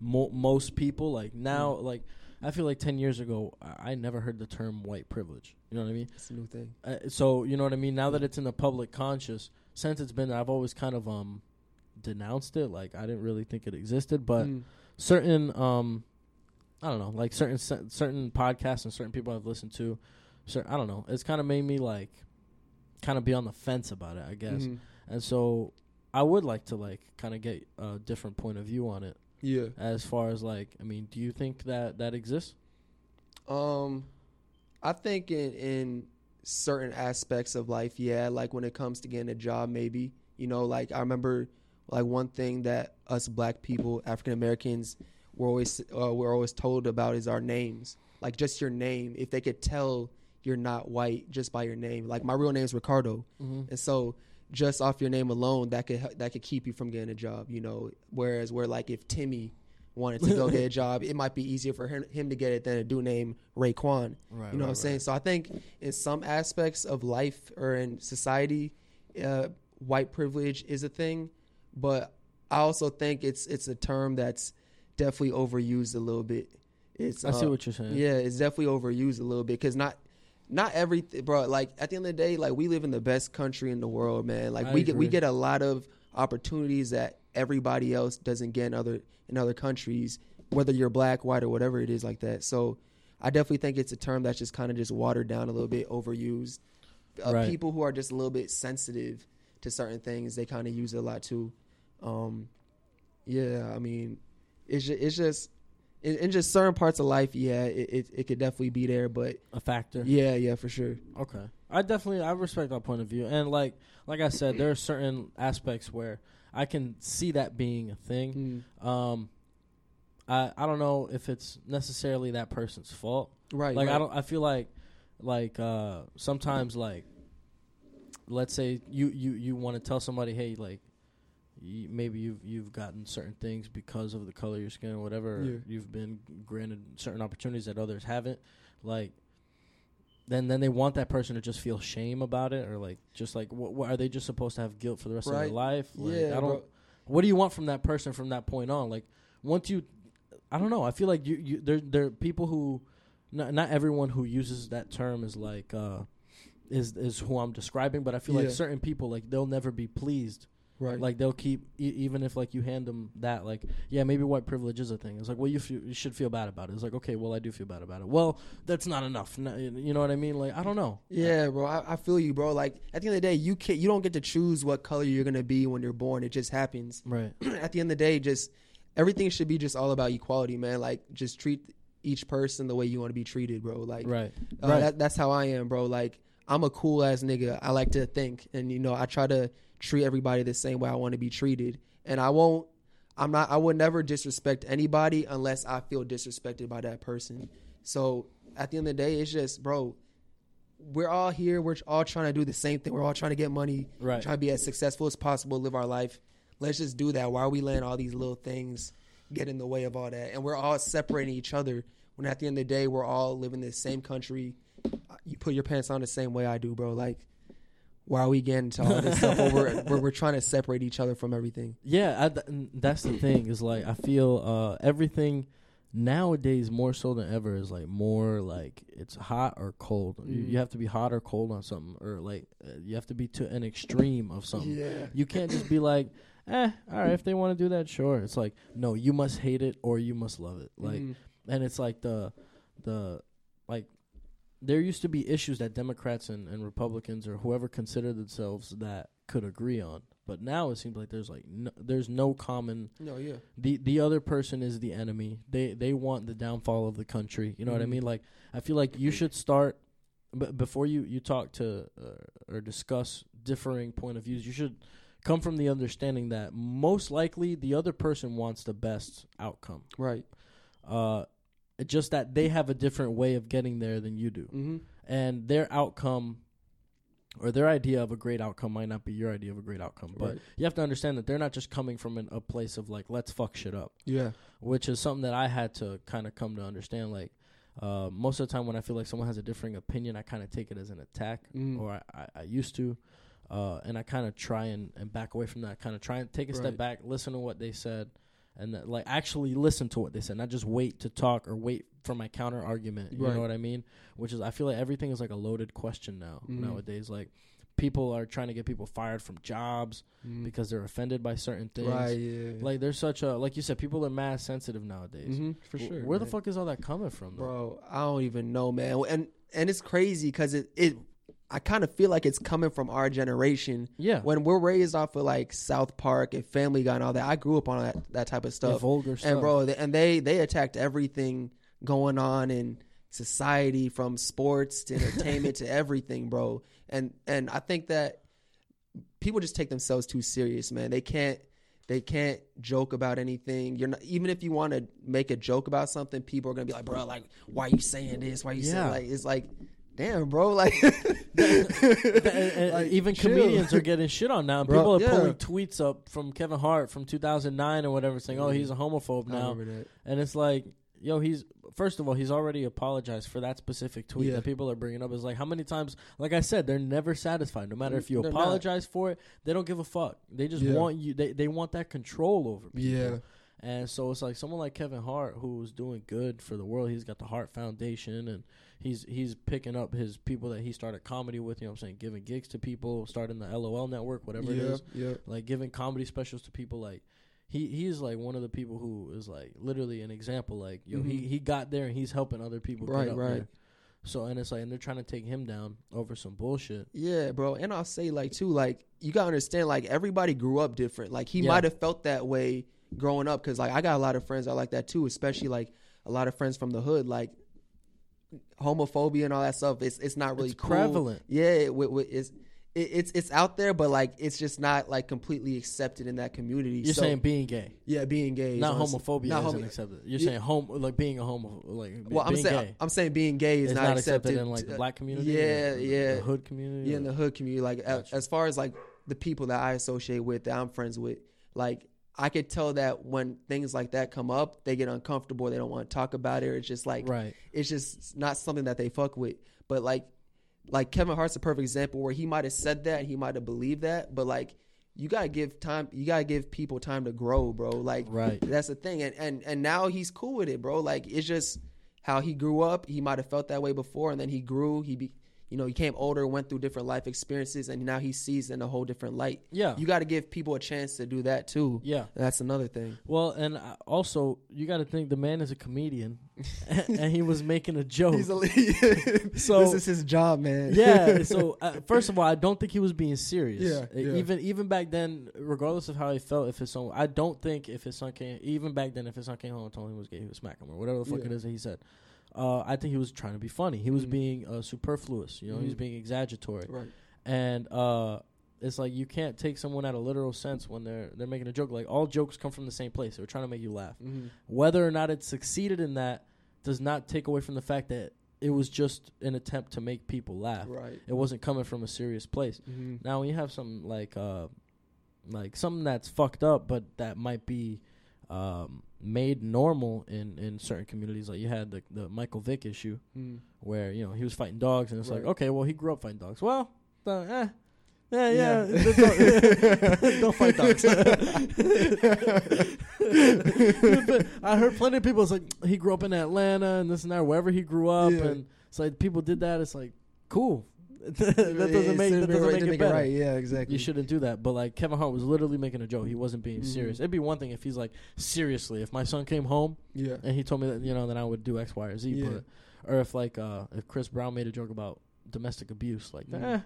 mo- most people, like now, like I feel like ten years ago, I-, I never heard the term white privilege. You know what I mean? it's a new thing. Uh, so you know what I mean. Now that it's in the public conscious, since it's been, I've always kind of um denounced it. Like I didn't really think it existed, but Mm. certain um I don't know, like certain certain podcasts and certain people I've listened to, cer I don't know, it's kind of made me like kind of be on the fence about it, I guess. Mhm. And so I would like to like kind of get a different point of view on it yeah. as far as like I mean, do you think that that exists? Um, I think in in certain aspects of life, yeah, like when it comes to getting a job, maybe you know, like I remember like one thing that us black people, African Americans, were always uh, we're always told about is our names, like just your name. If they could tell you're not white just by your name, like my real name is Ricardo, Mm-hmm. and so just off your name alone, that could that could keep you from getting a job. You know, whereas where like if Timmy wanted to go get a job, it might be easier for him, him to get it than a dude named Raekwon. Right. You know what I'm right, saying? right. So I think in some aspects of life or in society, uh, white privilege is a thing, but I also think it's it's a term that's definitely overused a little bit. It's I see uh, what you're saying. yeah, it's definitely overused a little bit because not not everything, bro. Like at the end of the day, like we live in the best country in the world, man. Like I we get we get a lot of opportunities that everybody else doesn't get in other in other countries, whether you're black, white, or whatever it is like that. So I definitely think it's a term that's just kind of just watered down a little bit, overused. Uh, Right. People who are just a little bit sensitive to certain things, they kind of use it a lot too. Um, yeah, I mean, it's just, it's just in, in just certain parts of life, yeah, it, it it could definitely be there, but A factor. yeah, yeah, for sure. Okay. I definitely I respect that point of view. And like like I said, there are certain aspects where I can see that being a thing. Mm. Um I I don't know if it's necessarily that person's fault. Right. Like right. I don't I feel like like uh sometimes like let's say you you you want to tell somebody hey like you, maybe you've you've gotten certain things because of the color of your skin or whatever or Yeah. you've been granted certain opportunities that others haven't like then then they want that person to just feel shame about it or like just like what, what are they just supposed to have guilt for the rest of their life like yeah, i don't bro. what do you want from that person from that point on? Like once you, I don't know. I feel like you, you there there are people who, not not everyone who uses that term is like uh, is is who I'm describing. But I feel like certain people like they'll never be pleased. Right. Like they'll keep e- even if like you hand them that like yeah maybe white privilege is a thing. It's like well you feel, you should feel bad about it. It's like okay well I do feel bad about it. Well that's not enough. No, you know what I mean? Like I don't know. Yeah, bro. I, I feel you, bro. Like at the end of the day, you can not you don't get to choose what color you're gonna be when you're born. It just happens. Right. at the end of the day, just everything should be just all about equality, man. Like just treat each person the way you want to be treated, bro. Like Right. Uh, Right. that, that's how I am, bro. Like I'm a cool ass nigga. I like to think, and you know, I try to treat everybody the same way I want to be treated, and I won't. I'm not. I would never disrespect anybody unless I feel disrespected by that person. So at the end of the day, it's just, bro. We're all here. We're all trying to do the same thing. We're all trying to get money, Right. trying to be as successful as possible, live our life. Let's just do that. Why are we letting all these little things get in the way of all that? And we're all separating each other. When at the end of the day, we're all living in the same country. You put your pants on the same way I do, bro. Like, why are we getting into all this stuff? Where we're, where we're trying to separate each other from everything. Yeah, th- that's the thing is like I feel uh, everything nowadays more so than ever is like more like it's hot or cold. You, Mm. you have to be hot or cold on something, or like uh, you have to be to an extreme of something. Yeah. You can't just be like, eh, all right, if they want to do that, sure. It's like no, you must hate it or you must love it. Like, Mhm. and it's like the the like there used to be issues that Democrats and, and Republicans or whoever considered themselves that could agree on. But now it seems like there's like no, there's no common. No, yeah. The the other person is the enemy. They they want the downfall of the country. You know what I Mhm. mean? Like I feel like you should start. But before you you talk to uh, or discuss differing point of views, you should come from the understanding that most likely the other person wants the best outcome. Right. Uh, just that they have a different way of getting there than you do, Mm-hmm. and their outcome or their idea of a great outcome might not be your idea of a great outcome. But Right. you have to understand that they're not just coming from an, a place of like let's fuck shit up, Yeah. which is something that I had to kind of come to understand. Like uh, most of the time when I feel like someone has a differing opinion, I kind of take it as an attack, Mm. or I, I, I used to. Uh, and I kind of try and, and back away from that. Kind of try and take a step back, listen to what they said, and that, like actually listen to what they said, not just wait to talk or wait for my counter argument. You Right. know what I mean? Which is I feel like everything is like a loaded question now Mhm. nowadays. Like people are trying to get people fired from jobs Mhm. because they're offended by certain things. Right. Yeah. Like there's such a like you said, people are mass sensitive nowadays. Mhm, for sure. Where the fuck is all that coming from, though? bro? I don't even know, man. And and it's crazy because it it. I kind of feel like it's coming from our generation. Yeah, When we're raised off of like South Park and Family Guy and all that, I grew up on that that type of the stuff. vulgar stuff. and bro, they, and they they attacked everything going on in society from sports to entertainment to everything, bro. And and I think that people just take themselves too serious, man. They can't they can't joke about anything. You're not even if you want to make a joke about something, people are gonna be like, bro, like why are you saying this? Why are you Yeah. saying like it's like, damn, bro, like, like, even chill. comedians are getting shit on now. Bro, people are yeah. pulling tweets up from Kevin Hart from 2009 or whatever, saying, "Oh, he's a homophobe now," and it's like, yo, he's first of all, he's already apologized for that specific tweet Yeah. that people are bringing up. Is like, how many times? Like I said, they're never satisfied. No matter mm, if you They're not. apologize for it, they don't give a fuck. They just Yeah. want you. They they want that control over people. Yeah. And so it's like someone like Kevin Hart who's doing good for the world. He's got the Hart Foundation and he's he's picking up his people that he started comedy with, you know what I'm saying, giving gigs to people, starting the LOL network, whatever it yeah, is. yeah. Like giving comedy specials to people like he he's like one of the people who is like literally an example like yo he Mhm. he got there and he's helping other people Right, get up right. there. So and it's like and they're trying to take him down over some bullshit. Yeah, bro. And I'll say like too, like you gotta understand, like everybody grew up different. Like he Yeah. might have felt that way growing up, because like I got a lot of friends that are like that too, especially like a lot of friends from the hood, like homophobia and all that stuff. It's it's not really It's cool. prevalent. Yeah, it, it, it's it, it's it's out there, but like it's just not like completely accepted in that community. You're So, saying being gay. yeah, being gay, Not homophobia not isn't homo- accepted. You're Yeah. saying homo like being a homo like Well, I'm saying gay. I'm saying being gay is it's not, not accepted, in like the black community. yeah, the, yeah. the hood community. yeah, in the hood community. Like Gotcha. as far as like the people that I associate with, that I'm friends with, like I could tell that when things like that come up, they get uncomfortable. They don't want to talk about it. It's just like right. it's just not something that they fuck with. But like like Kevin Hart's a perfect example where he might have said that, he might have believed that, but like you gotta give time. You gotta give people time to grow, bro. Like Right. that's the thing. And and and now he's cool with it, bro. Like it's just how he grew up. He might have felt that way before, and then he grew. He be, you know, he came older, went through different life experiences, and now he sees in a whole different light. Yeah. You got to give people a chance to do that too. yeah. That's another thing. Well, and uh, also you got to think the man is a comedian, and he was making a joke. He's a, So- this is his job, man. yeah. So uh, first of all, I don't think he was being serious. Yeah, yeah. Even even back then, regardless of how he felt, if his son, I don't think if his son came, even back then, if his son came home and told him he was gay, he would smack him or whatever the fuck Yeah. it is that he said. Uh, I think he was trying to be funny. He was Mhm. being uh, superfluous. You know, he was Mhm. being exaggeratory. Right. and uh it's like you can't take someone at a literal sense when they're they're making a joke like all jokes come from the same place they're trying to make you laugh Mm-hmm. whether or not it succeeded in that does not take away from the fact that it was just an attempt to make people laugh Right. it wasn't coming from a serious place Mm-hmm. now when you have something like uh like something that's fucked up but that might be um made normal in in certain communities like you had the the Michael Vick issue Mm-hmm. where you know he was fighting dogs, and it's like, okay, well he grew up fighting dogs. Well, eh, yeah, Yeah. yeah, don't, don't fight dogs. I heard plenty of people. It's like he grew up in Atlanta and this and that, wherever he grew up, Yeah. and it's like people did that. It's like cool. That doesn't make that doesn't make it better. right. Yeah, exactly. You shouldn't do that. But like Kevin Hart was literally making a joke. He wasn't being Mhm. serious. It'd be one thing if he's like, seriously, if my son came home Yeah. and he told me that you know that I would do X, Y, or Z. Yeah. But or if like uh if Chris Brown made a joke about domestic abuse, like eh, Yeah,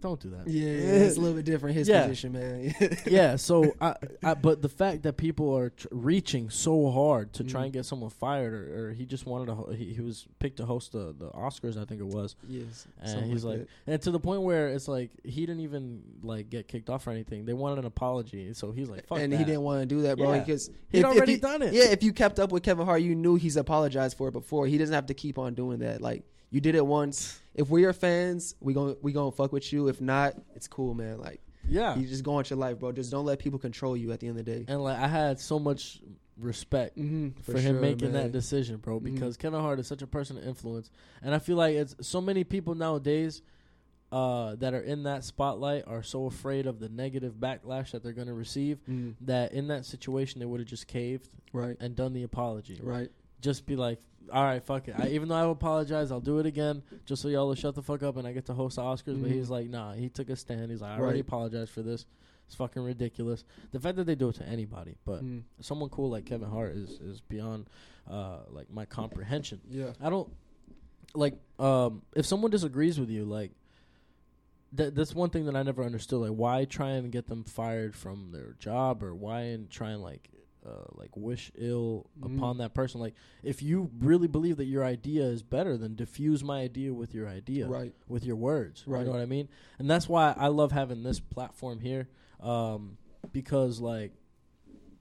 Don't do that. Yeah, it's a little bit different his Yeah. position, man. yeah. So, I, I, but the fact that people are tr- reaching so hard to try Mhm. and get someone fired, or, or he just wanted to, ho- he, he was picked to host the the Oscars, I think it was, yes, and he's like, that. and to the point where it's like he didn't even like get kicked off or anything. They wanted an apology, so he's like, "Fuck and that." he didn't want to do that, bro, Yeah. because He'd if- if already he- done it. Yeah, if you kept up with Kevin Hart, you knew he's apologized for it before. He doesn't have to keep on doing that. Like you did it once. If we're your fans, we gon' we gonna fuck with you. If not, it's cool, man. Like yeah. you just go on with your life, bro. Just don't let people control you at the end of the day. And like I had so much respect Mm-hmm, for, him making that decision, bro. Mhm. Because Kevin Hart is such a person of influence, and I feel like it's so many people nowadays uh, that are in that spotlight are so afraid of the negative backlash that they're going to receive Mm, that in that situation they would have just caved right, and done the apology. right. Just be like, all right, fuck it. I, even though I apologize, I'll do it again just so y'all will shut the fuck up and I get to host the Oscars. But Mhm. he's like, nah, he took a stand. He's like, I already Right. apologized for this. It's fucking ridiculous. The fact that they do it to anybody, but Mm, someone cool like Kevin Hart is is beyond uh like my comprehension. yeah, I don't like um if someone disagrees with you like that that's one thing that I never understood like why try and get them fired from their job or why and try and like uh, like wish ill Mhm. upon that person like if you really believe that your idea is better then diffuse my idea with your idea right. with your words. You Right. know what I mean? And that's why I love having this platform here, um, because like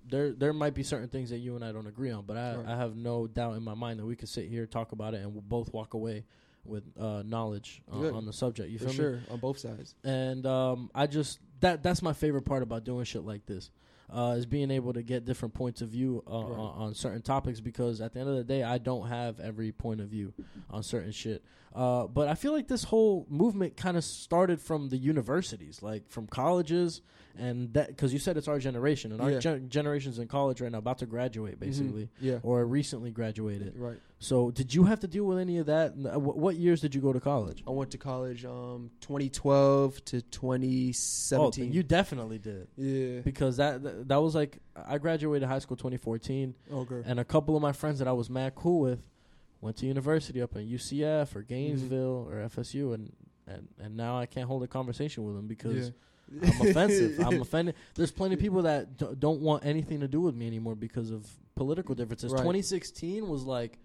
there there might be certain things that you and I don't agree on, but I, Right. I have no doubt in my mind that we could sit here talk about it and we'll both walk away with uh, knowledge uh, on the subject. You For feel me? sure, on both sides. and um, I just that that's my favorite part about doing shit like this. Uh, is being able to get different points of view uh, Right. on, certain topics because at the end of the day, I don't have every point of view on certain shit. Uh, but I feel like this whole movement kind of started from the universities, like from colleges, and that because you said it's our generation, and our Yeah. gen- generation's in college right now, about to graduate, basically, Mhm. Yeah, or recently graduated. right. So, did you have to deal with any of that? Uh, wh- What years did you go to college? I went to college um 2012 to Oh, 2017. you definitely did. yeah. because that, that that was like I graduated high school 2014, Okay. and a couple of my friends that I was mad cool with went to university up in UCF or Gainesville or FSU, and and and now I can't hold a conversation with them because I'm offensive. I'm offended. There's plenty of people that d- don't want anything to do with me anymore because of political differences. Right. 2016 was like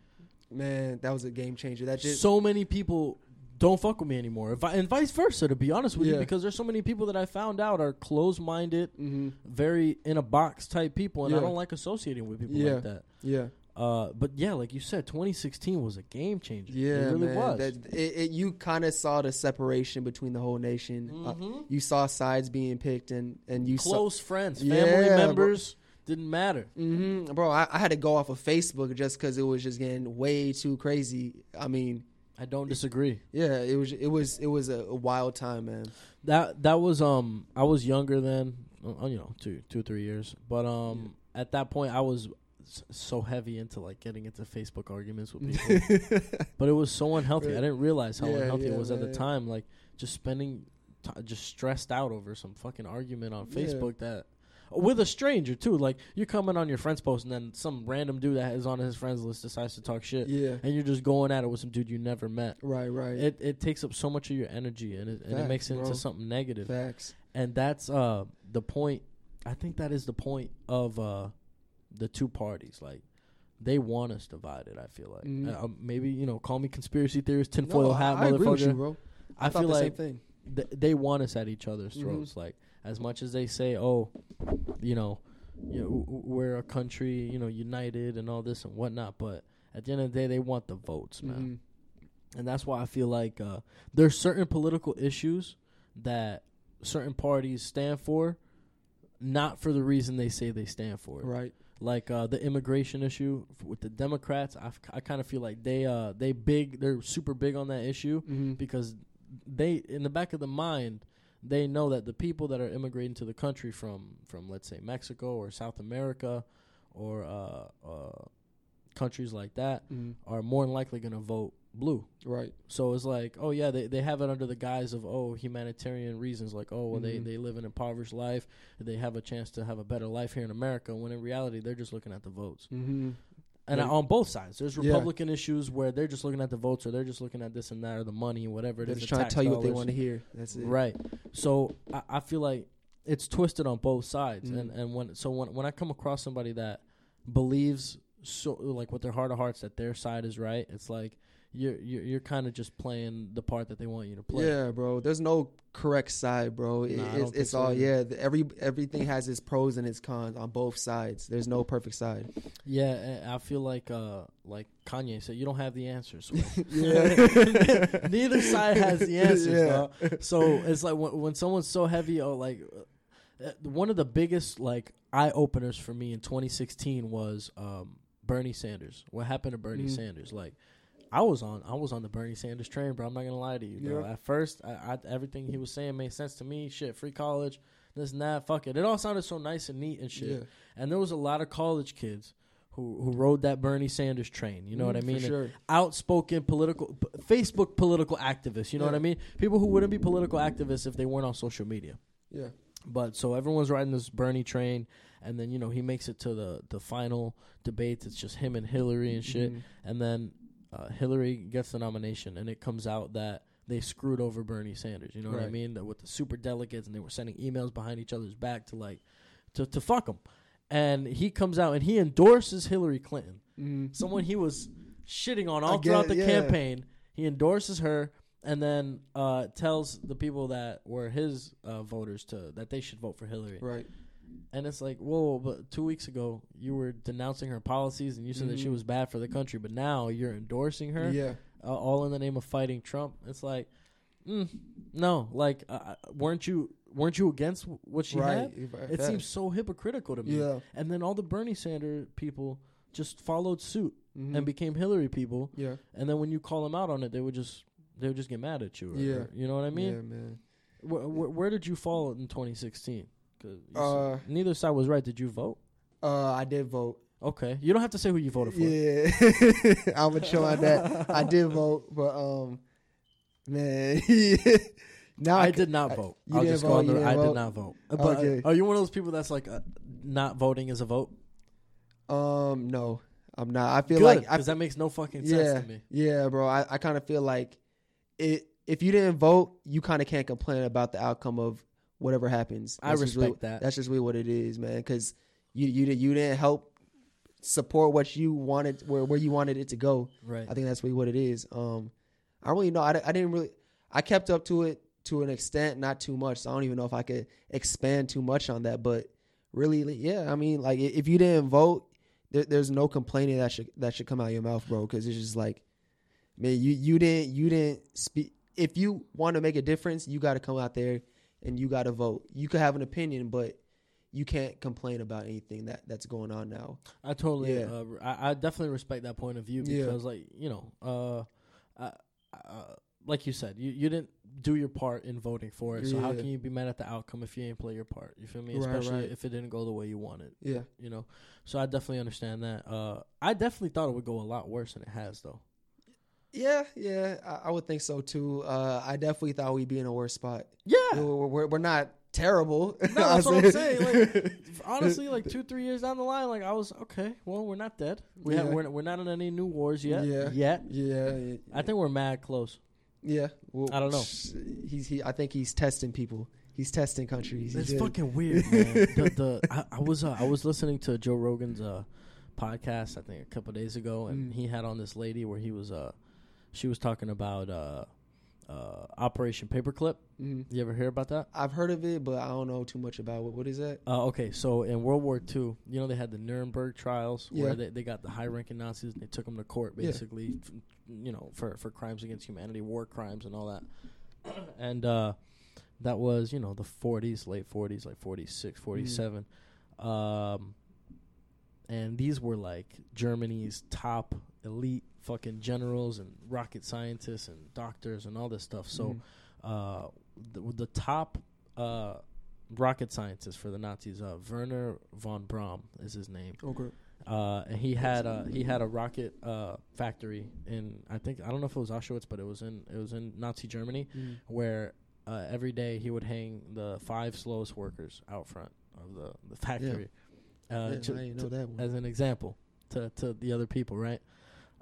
Man, that was a game changer. That just so many people don't fuck with me anymore, Vi- and vice versa. To be honest with you, because there's so many people that I found out are closed-minded, hmm very in a box type people, and I don't like associating with people Yeah. like that. Yeah. Uh, but yeah, like you said, 2016 was a game changer. Yeah, it really man. was. That, it, it, you kind of saw the separation between the whole nation. Uh, Mhm. you saw sides being picked, and and you Close friends, Yeah, family bro. Didn't matter. saw. hmm bro, I, I had to go off of Facebook just because it was just getting way too crazy. I mean, I don't disagree. yeah, it was it was it was a, a wild time, man. That that was um I was younger then, uh, you know, two two three years. But um at that point I was so heavy into like getting into Facebook arguments with people. but it was so unhealthy. I didn't realize how Yeah, unhealthy yeah, it was at the man. time. Like just spending, t- just stressed out over some fucking argument on Yeah. Facebook that with a stranger too. Like you're coming on your friend's post and then some random dude that is on his friends list decides to talk shit, yeah, and you're just going at it with some dude you never met. right, right. It it takes up so much of your energy and it, and it makes it bro. into something negative. Facts. And that's uh the point. I think that is the point of uh the two parties. Like they want us divided. I feel like Mhm. uh, maybe you know call me conspiracy theorist, tinfoil No, hat, I, I with you, motherfucker. bro. I, thought feel like th- they want us at each other's Mhm. throats. Like as much as they say, oh, you know, you know, we're a country, you know, united and all this and whatnot. But at the end of the day, they want the votes, man Mhm. and that's why I feel like uh, there's certain political issues that certain parties stand for, not for the reason they say they stand for. it. Right. Like uh, the immigration issue with the Democrats, I, f- I kind of feel like they uh, they big they're super big on that issue Mm-hmm. because they in the back of the mind they know that the people that are immigrating to the country from from let's say Mexico or South America or uh, uh, countries like that hmm are more than likely going to vote blue. Right. So it's like, oh yeah, they they have it under the guise of oh humanitarian reasons, like oh well Mhm. they they live an impoverished life, they have a chance to have a better life here in America. When in reality, they're just looking at the votes. Mm-hmm. And Right. on both sides, there's Yeah. Republican issues where they're just looking at the votes, or they're just looking at this and that, or the money, or whatever it They're is. just trying to tell you what they want to hear. That's it. Right. So I, I feel like it's twisted on both sides, Mhm. and and when so when when I come across somebody that believes so like with their heart of hearts that their side is right, it's like you're you're, you're kind of just playing the part that they want you to play. Yeah, bro. There's no correct side, bro. It- Nah, it's it's so all either. yeah. Every everything has its pros and its cons on both sides. There's no perfect side. Yeah, I feel like uh like Kanye said, you don't have the answers. Yeah. Neither side has the answers. Yeah. dawg. So it's like when, when someone's so heavy, or like uh, one of the biggest like eye openers for me in 2016 was um, Bernie Sanders. What happened to Bernie Mhm. Sanders? Like. I was on I was on the Bernie Sanders train, bro. I'm not gonna lie to you. Bro. Yeah. At first, I, I, everything he was saying made sense to me. Shit, free college, this and that. Fuck it. It all sounded so nice and neat and shit. Yeah. And there was a lot of college kids who who rode that Bernie Sanders train. You know what I Mhm, mean? For sure. Outspoken political, p- Facebook political activists. You know what I mean? People who wouldn't be political activists if they weren't on social media. Yeah. But so everyone's riding this Bernie train, and then you know he makes it to the the final debates. It's just him and Hillary and shit, Mhm. and then uh, Hillary gets the nomination, and it comes out that they screwed over Bernie Sanders. You know what I mean? That with the super delegates, and they were sending emails behind each other's back to like to to fuck him. And he comes out and he endorses Hillary Clinton, Mhm. someone he was shitting on all throughout the yeah. campaign. He endorses her and then uh, tells the people that were his uh, voters to that they should vote for Hillary. Right. And it's like, whoa, but two weeks ago you were denouncing her policies and you said that she Mhm. was bad for the country, but now you're endorsing her, Yeah. uh, all in the name of fighting Trump. It's like, mm, no, like, uh, weren't you weren't you against what she right. had? It seems so hypocritical to me. Yeah. And then all the Bernie Sanders people just followed suit Mhm. and became Hillary people. yeah. And then when you call them out on it, they would just they would just get mad at you. or- Yeah. or- you know what I mean? yeah, man. Where, where, where did you fall in 2016? 'Cause you said- Uh, neither side was right. Did you vote? Uh, I did vote. Okay, you don't have to say who you voted for. Yeah, I'm gonna chill on that. I did vote, but um, man, now I I, did not I- vote. you I'll just vote, go on the. I vote? did not vote. But Okay. are you one of those people that's like uh, not voting is a vote? Um, no, I'm not. I feel Good, like because that makes no fucking sense yeah, to me. yeah, bro. I, I kind of feel like it. If you didn't vote, you kind of can't complain about the outcome of whatever happens. I That's just really- respect that. That's just really what it is, man. Because you you you didn't help support what you wanted where where you wanted it to go. Right. I think that's really what it is. Um, I don't really know. I, I didn't really. I kept up to it to an extent, not too much. So I don't even know if I could expand too much on that. But really, yeah. I mean, like if you didn't vote, there, there's no complaining that should that should come out of your mouth, bro. Because it's just like, man, you you didn't you didn't speak. If you want to make a difference, you got to come out there and you got to vote. You could have an opinion, but you can't complain about anything that that's going on now. I totally, Yeah. uh, I, I definitely respect that point of view Yeah. because, like, you know, uh, uh, like you said, you, you didn't do your part in voting for it. So how can you be mad at the outcome if you ain't play your part? You feel me? Right, Especially right. if it didn't go the way you wanted. Yeah. You know, so I definitely understand that. Uh, I definitely thought it would go a lot worse than it has, though. Yeah, yeah, I, I would think so too. Uh, I definitely thought we'd be in a worse spot. Yeah. We're, we're, we're not terrible. No, that's what I'm saying. Like, honestly, like two, three years down the line, like I was okay. Well, we're not dead. We have we're we're not in any new wars yet. Yeah. Yet. yeah, yeah, I think we're mad close. yeah. Well, I don't know. He's he. I think he's testing people. He's testing countries. It's fucking weird, man. the, the I, I was uh, I was listening to Joe Rogan's uh, podcast I think a couple days ago, and Mm. he had on this lady where he was uh, she was talking about uh, uh, Operation Paperclip. Mhm. You ever hear about that? I've heard of it, but I don't know too much about it. What is that? Uh, okay, so in World War II, you know they had the Nuremberg trials where they, they got the high-ranking Nazis and they took them to court, Yeah. basically, f- you know, for for crimes against humanity, war crimes, and all that. and uh, that was, you know, the 40s, late 40s, like 46, 47. Um, and these were like Germany's top elite fucking generals and rocket scientists and doctors and all this stuff. So Mhm. uh, the, the top uh, rocket scientist for the Nazis, uh, Werner von Braun is his name. okay. Uh, and he had a he had a rocket uh, factory in I think I don't know if it was Auschwitz, but it was in it was in Nazi Germany Mhm. where uh, every day he would hang the five slowest workers out front of the the factory. Yeah, Uh, I to- to- that one. as an example. to to the other people, right?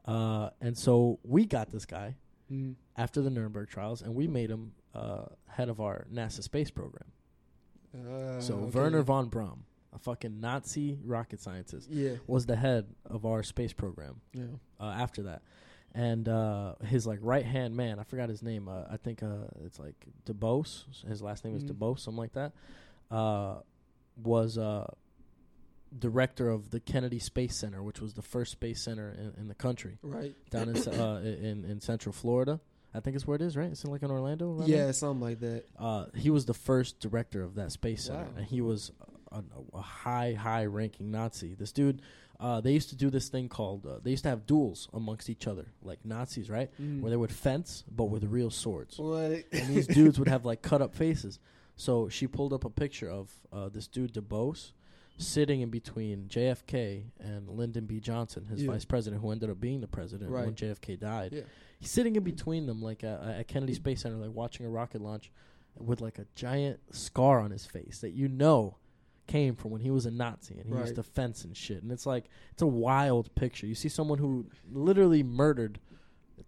Uh, and so we got this guy Mm. after the Nuremberg trials, and we made him uh, head of our NASA space program. Uh, so okay. Werner von Braun, a fucking Nazi rocket scientist, Yeah. was the head of our space program Yeah. uh, after that. And uh, his like right hand man, I forgot his name. Uh, I think uh, it's like DeBose. His last name is Mhm. DeBose, something like that. Uh, was uh, director of the Kennedy Space Center, which was the first space center in, in the country, Right. down in, uh, in in Central Florida. I think it's where it is, right? It's in like in Orlando. there? Yeah, something like that. Uh, he was the first director of that space center, Wow. and he was a, a high, high-ranking Nazi. This dude, uh, they used to do this thing called uh, they used to have duels amongst each other, like Nazis, right? Mm. Where they would fence, but with real swords, What? and these dudes would have like cut up faces. So she pulled up a picture of uh, this dude DeBose sitting in between JFK and Lyndon B. Johnson, his Yeah. vice president, who ended up being the president when JFK died Yeah. he's sitting in between them like at Kennedy Space Center, like watching a rocket launch, with like a giant scar on his face that you know came from when he was a Nazi and he used Right. to fence and shit. And it's like it's a wild picture. You see someone who literally murdered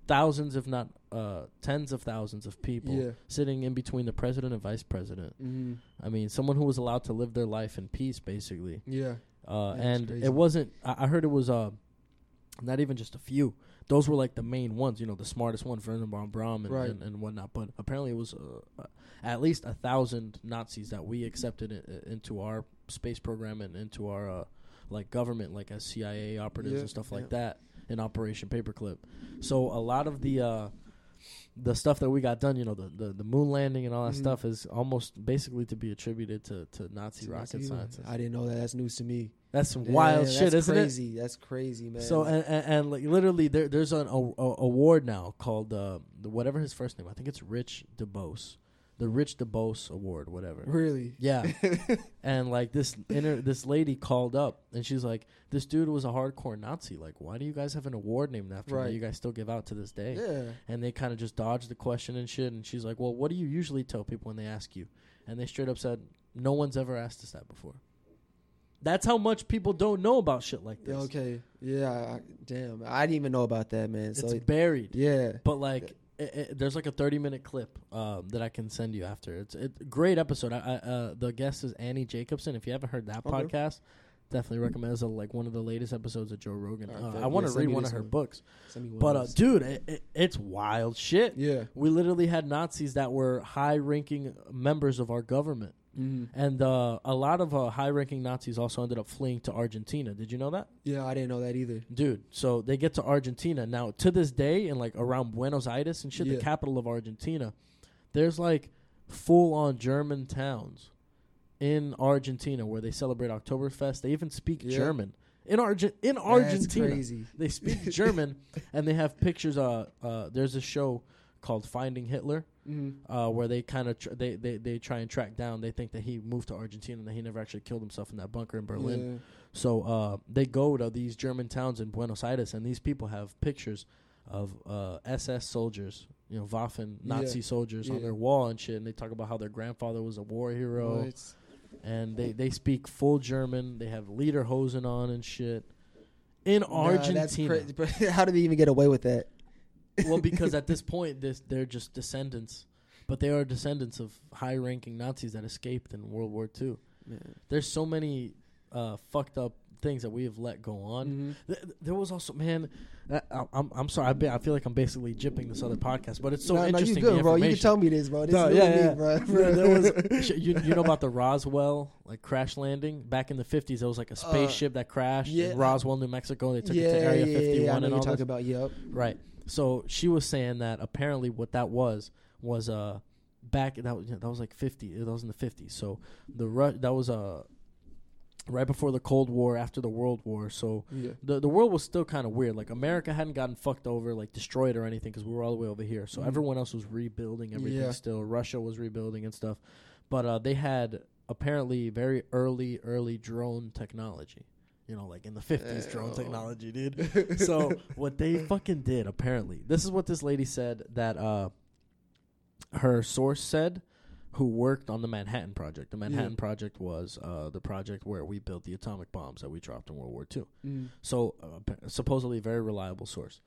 thousands, if not uh, tens of thousands of people, Yeah. sitting in between the president and vice president. Mm. I mean, someone who was allowed to live their life in peace, basically. Yeah. Uh, Yeah, and it wasn't. I, I heard it was uh, not even just a few. Those were like the main ones. You know, the smartest one, Werner von Braun and, Right. and, and whatnot. But apparently, it was uh, uh, at least a thousand Nazis that we accepted i- into our space program and into our uh, like government, like as CIA operatives Yeah, and stuff like that in Operation Paperclip. So a lot of the uh, the stuff that we got done, you know, the, the, the moon landing and all that Mhm. stuff is almost basically to be attributed to, to Nazi So rocket that's you. scientists. I didn't know that. That's news to me. That's some Yeah, wild that's shit, isn't it? That's crazy, man. So and, and, and like literally, there, there's an a, a, award now called uh, the whatever his first name. I think it's Rich DeBose, the Rich DeBose Award, whatever. really, Yeah, and like this inter, this lady called up and she's like, "This dude was a hardcore Nazi. Like, why do you guys have an award named after him Right. that you guys still give out to this day?" yeah. And they kind of just dodged the question and shit. And she's like, "Well, what do you usually tell people when they ask you?" And they straight up said, "No one's ever asked us that before." That's how much people don't know about shit like this. Okay. Yeah. I, damn. I didn't even know about that, man. It's So buried. yeah. But like, it, it, there's like a 30 minute clip um, that I can send you after. It's a great episode. I, I, uh, the guest is Annie Jacobsen. If you haven't heard that Okay. podcast, definitely recommend. Uh, like one of the latest episodes of Joe Rogan. Alright, Uh. I want to read one of her books. Send me one But uh, dude, it, it, it's wild shit. yeah. We literally had Nazis that were high ranking members of our government. Mm-hmm. And uh, a lot of uh, high ranking Nazis also ended up fleeing to Argentina. Did you know that? Yeah, I didn't know that either. Dude, so they get to Argentina. Now, to this day, and like around Buenos Aires and shit, Yeah. the capital of Argentina, there's like full on German towns in Argentina where they celebrate Oktoberfest. They even speak Yeah. German. In, Arge- in That's Argentina. crazy. They speak German and they have pictures. Uh, uh, there's a show called Finding Hitler Mm-hmm. uh, where they kind of tr- they, they they try and track down. They think that he moved to Argentina and that he never actually killed himself in that bunker in Berlin. So uh, they go to these German towns in Buenos Aires, and these people have pictures of uh, SS soldiers, you know, Waffen Nazi Yeah. soldiers on their wall and shit. And they talk about how their grandfather was a war hero, What? and they they speak full German. They have lederhosen on and shit in Nah, Argentina. that's crazy. But how did they even get away with that? Well, because at this point, this they're just descendants, but they are descendants of high-ranking Nazis that escaped in World War II. There's so many uh, fucked up things that we have let go on. Mhm. Th- th- there was also man. That, I, I'm I'm sorry. I, be, I feel like I'm basically jipping this other podcast, but it's so no, no, you interesting. good, bro. You can tell me this, bro. This No, is yeah, yeah. me, bro. There- there was- you, you know about the Roswell like crash landing back in the 50s? There was like a spaceship that crashed Uh, yeah. in Roswell, New Mexico. They took yeah, it to Area yeah, 51 yeah, I know and all talking about. Yep. Right. So she was saying that apparently what that was was uh back that was that was like 50 that was in the 50s. So the Ru- that was uh right before the Cold War after the World War. So Yeah. the the world was still kind of weird. Like America hadn't gotten fucked over, like destroyed or anything, because we were all the way over here. So Mhm. everyone else was rebuilding everything Yeah. still. Russia was rebuilding and stuff, but uh, they had apparently very early, early drone technology. You know, like in the fifties, drone Ew. technology, dude. so what they fucking did, apparently, this is what this lady said that uh, her source said who worked on the Manhattan Project. The Manhattan Project was uh, the project where we built the atomic bombs that we dropped in World War II. Mm. So uh, supposedly a very reliable source.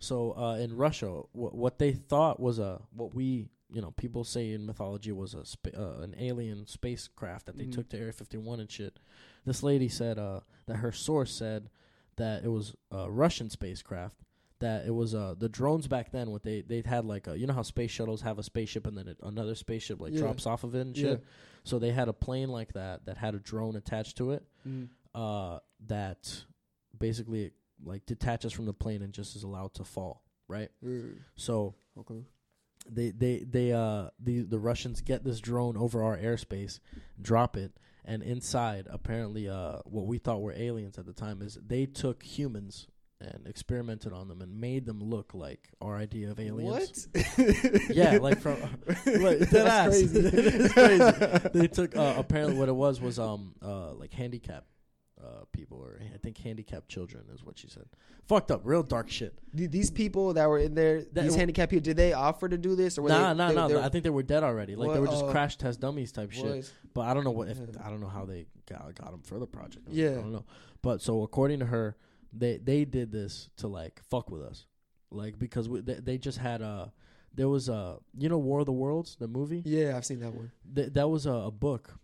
So uh, in Russia, wh- what they thought was a what we you know people say in mythology was a spa- uh, an alien spacecraft that they Mhm. took to Area 51 and shit. This lady said uh, that her source said that it was a Russian spacecraft. That it was uh the drones back then. What they they had like a, you know how space shuttles have a spaceship and then it, another spaceship like Yeah. drops off of it and Yeah. shit. So they had a plane like that that had a drone attached to it Mm. uh, that basically like detaches from the plane and just is allowed to fall, right? Mm. So Okay. They they they uh the the Russians get this drone over our airspace, drop it, and inside apparently uh what we thought were aliens at the time is they took humans and experimented on them and made them look like our idea of aliens. What? Yeah, like from like, That's ass. crazy. it's crazy. They took uh, apparently what it was was um uh like handicapped uh people or I think handicapped children is what she said. Fucked up, real dark shit. Th- These people that were in there, That- these handicapped people, did they offer to do this or were Nah, they, nah, they, nah. they were- I think they were dead already. Like they What, were just uh, crash test dummies type shit. was- But I don't know what if. I don't know how they got got them for the project. Yeah. I don't know. But so according to her, they they did this to like fuck with us, like because we, they, they just had a there was a you know War of the Worlds the movie Yeah, I've seen that one. Th- that was a, a book.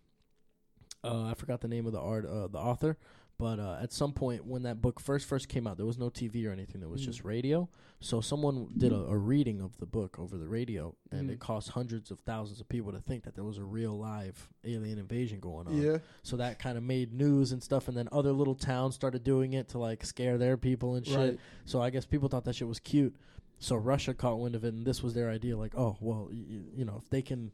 Uh, I forgot the name of the art uh, the author, but uh, at some point when that book first first came out, there was no TV or anything. There was Mm. just radio. So someone did a, a reading of the book over the radio, and Mm. it cost hundreds of thousands of people to think that there was a real live alien invasion going on. Yeah. So that kind of made news and stuff, and then other little towns started doing it to like scare their people and shit. Right. So I guess people thought that shit was cute. So Russia caught wind of it, and this was their idea. Like, oh well, you, you know, if they can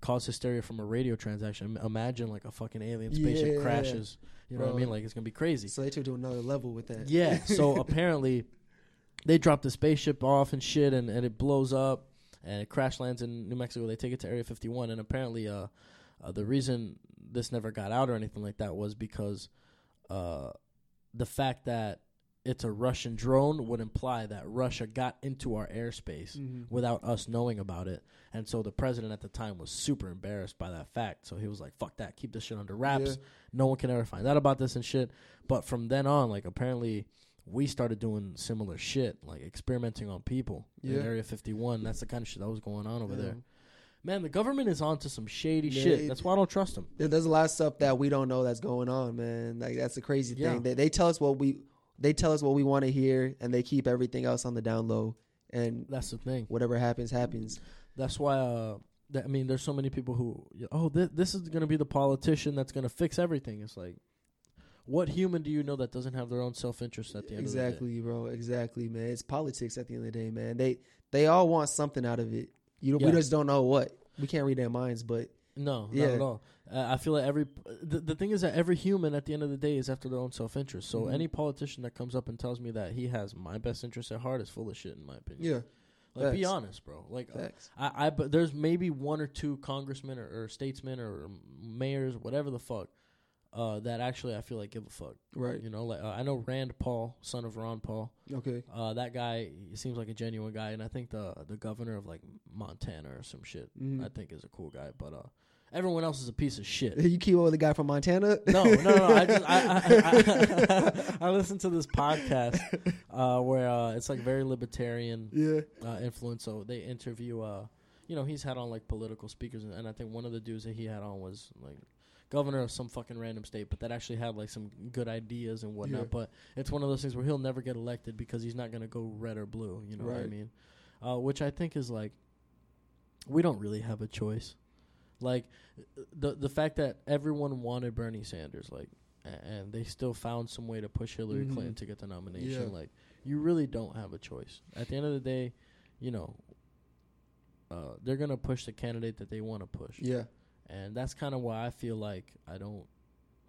cause hysteria from a radio transaction, imagine like a fucking alien spaceship Yeah. crashes. You know what I mean? Like it's gonna be crazy. So they took it to another level with that. Yeah. So apparently, they dropped the spaceship off and shit, and, and it blows up, and it crash lands in New Mexico. They take it to Area 51, and apparently, uh, uh the reason this never got out or anything like that was because, uh, the fact that it's a Russian drone would imply that Russia got into our airspace Mhm. without us knowing about it. And so the president at the time was super embarrassed by that fact. So he was like, fuck that, keep this shit under wraps. Yeah. No one can ever find out about this and shit. But from then on, like apparently we started doing similar shit, like experimenting on people Yeah. in Area 51. That's the kind of shit that was going on over Yeah. there. Man, the government is onto some shady Yeah, shit. it- That's why I don't trust them. There's a lot of stuff that we don't know that's going on, man. Like that's the crazy thing. They, they tell us what we they tell us what we want to hear, and they keep everything else on the down low. And That's the thing. whatever happens, happens. That's why. Uh, that, I mean, there's so many people who, oh, th- this is going to be the politician that's going to fix everything. It's like, what human do you know that doesn't have their own self interest at the end of the day? Exactly, bro. Exactly, man. It's politics at the end of the day, man. They they all want something out of it. You know, Yeah. we just don't know what. We can't read their minds, but No, not at all. Uh, I feel like every the, the thing is that every human at the end of the day is after their own self interest. So Mhm. any politician that comes up and tells me that he has my best interest at heart is full of shit, in my opinion. yeah, like be honest, bro. Like uh. I, I, but there's maybe one or two congressmen or, or statesmen or mayors, whatever the fuck, uh, that actually I feel like give a fuck. Right. You know, like uh, I know Rand Paul, son of Ron Paul. Okay. Uh, that guy he seems like a genuine guy, and I think the the governor of like Montana or some shit, Mhm. I think is a cool guy. But uh, everyone else is a piece of shit. You keep up with the guy from Montana? No, no, no. I just I I, I, I listen to this podcast uh, where uh, it's like very libertarian yeah. uh, influence. So they interview, uh, you know, he's had on like political speakers, and, and I think one of the dudes that he had on was like governor of some fucking random state, but that actually had like some good ideas and whatnot. Yeah. But it's one of those things where he'll never get elected because he's not gonna go red or blue. You know what I mean? Uh, which I think is like we don't really have a choice. Like the the fact that everyone wanted Bernie Sanders, like, and they still found some way to push Hillary Mhm. Clinton to get the nomination. Yeah. Like, you really don't have a choice. At the end of the day, you know, uh, they're gonna push the candidate that they want to push, Yeah. and that's kind of why I feel like I don't.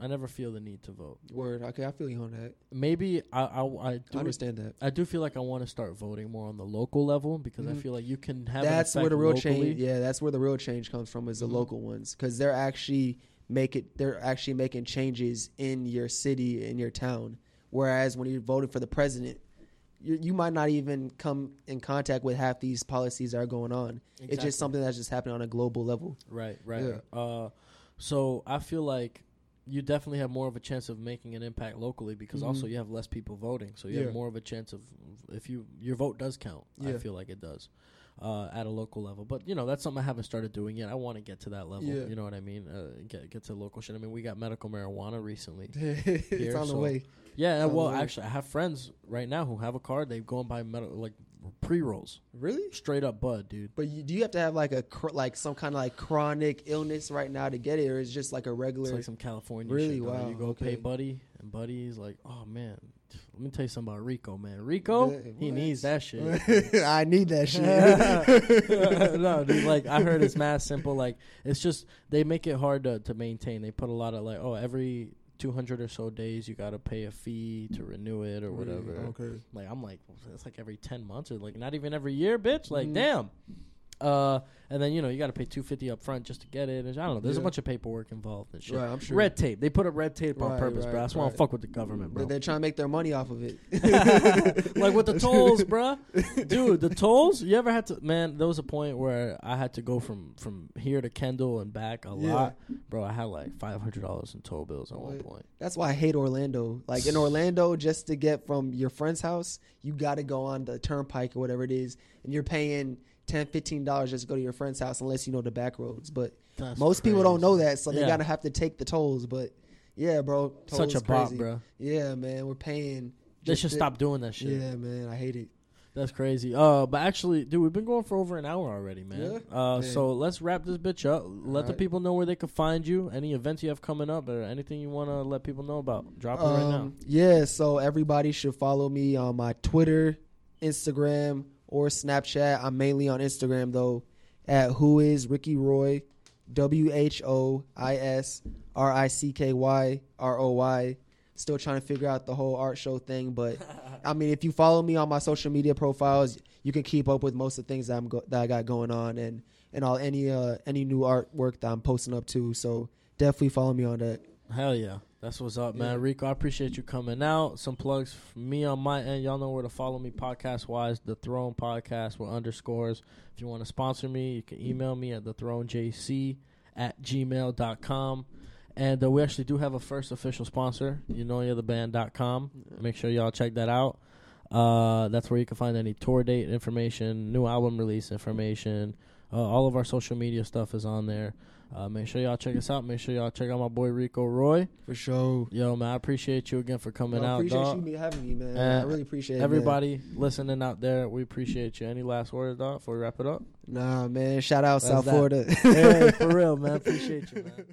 I never feel the need to vote. Word. Okay, I feel you on that. Maybe I I, I I do understand that. I do feel like I want to start voting more on the local level because I Mhm. feel like you can have. That's where the real locally. change. Yeah, that's where the real change comes from is the Mhm. local ones because they're actually make it. They're actually making changes in your city in your town. Whereas when you're voting for the president, you you might not even come in contact with half these policies that are going on. It's just something that's just happening on a global level. Right, right. Yeah. Uh, so I feel like you definitely have more of a chance of making an impact locally because also Mhm. you have less people voting, so you Yeah. have more of a chance of if you your vote does count. I feel like it does. Uh, at a local level, but you know that's something I haven't started doing yet. I want to get to that level. Yeah. You know what I mean? Uh, get get to local shit. I mean, we got medical marijuana recently. it's Here, on the way. Yeah, well, actually, I have friends right now who have a card. They go and buy medical like pre rolls, Really? straight up bud, dude. But you, do you have to have like a cr- like some kind of like chronic illness right now to get it, or is it just like a It's regular? like some California Really? shit. Wow, You go okay. pay Buddy, and Buddy's like, oh man, let me tell you something about Rico, man. Rico, Yeah, he needs that shit. I need that shit. no, dude. Like I heard it's mad simple. Like it's just they make it hard to to maintain. They put a lot of like, oh, every two hundred or so days you got to pay a fee to renew it or whatever. Okay. Like I'm like it's like every ten months or like not even every year, bitch. Like Mhm. damn. Uh, and then you know you got to pay two fifty up front just to get it. And I don't know. There's a bunch of paperwork involved and shit. Right, I'm sure. Red tape. They put up red tape on Right, purpose, bro. I right, just want right. to fuck with the government, bro. They're trying to make their money off of it. like with the tolls, bro. Dude, the tolls. You ever had to? Man, there was a point where I had to go from from here to Kendall and back a Yeah. lot, bro. I had like five hundred dollars in toll bills at one Wait. point. That's why I hate Orlando. Like in Orlando, just to get from your friend's house, you got to go on the turnpike or whatever it is, and you're paying 10 dollars just to go to your friend's house, unless you know the back roads. But That's most people don't know that, so they Yeah. gotta have to take the tolls. But yeah, bro, tolls Such a bop, bro. Yeah, man, we're paying. They should to- stop doing that shit. Yeah, man, I hate it. That's crazy. Uh, but actually, dude, we've been going for over an hour already, man. Yeah? Uh, Man. so let's wrap this bitch up. Let the people know where they can find you. Any events you have coming up, or anything you want to let people know about. Drop it right now. Um, Yeah, so everybody should follow me on my Twitter, Instagram, or Snapchat. I'm mainly on Instagram though, at who is Ricky Roy, W H O I S R I C K Y R O Y. Still trying to figure out the whole art show thing, but I mean, if you follow me on my social media profiles, you can keep up with most of the things that I'm go- that I got going on and and all any uh any new artwork that I'm posting up to. So definitely follow me on that. Hell yeah. That's what's up, man. Yeah. Rico, I appreciate you coming out. Some plugs from me on my end. Y'all know where to follow me podcast wise. The Throne Podcast with underscores. If you want to sponsor me, you can email me at thethronejc at gmail.com. And uh, we actually do have a first official sponsor, you know you're the band.com. Make sure y'all check that out. Uh, that's where you can find any tour date information, new album release information. Uh, all of our social media stuff is on there. Uh, make sure y'all check us out. Make sure y'all check out my boy Rico Roy. For sure. Yo, man, I appreciate you again for coming No, I out, appreciate dog. you having me, man. Uh, I really appreciate it. Everybody listening out there, we appreciate you. Any last words, dog, before we wrap it up? Nah, man. Shout out That's South that. Florida. hey, for real, man. Appreciate you, man.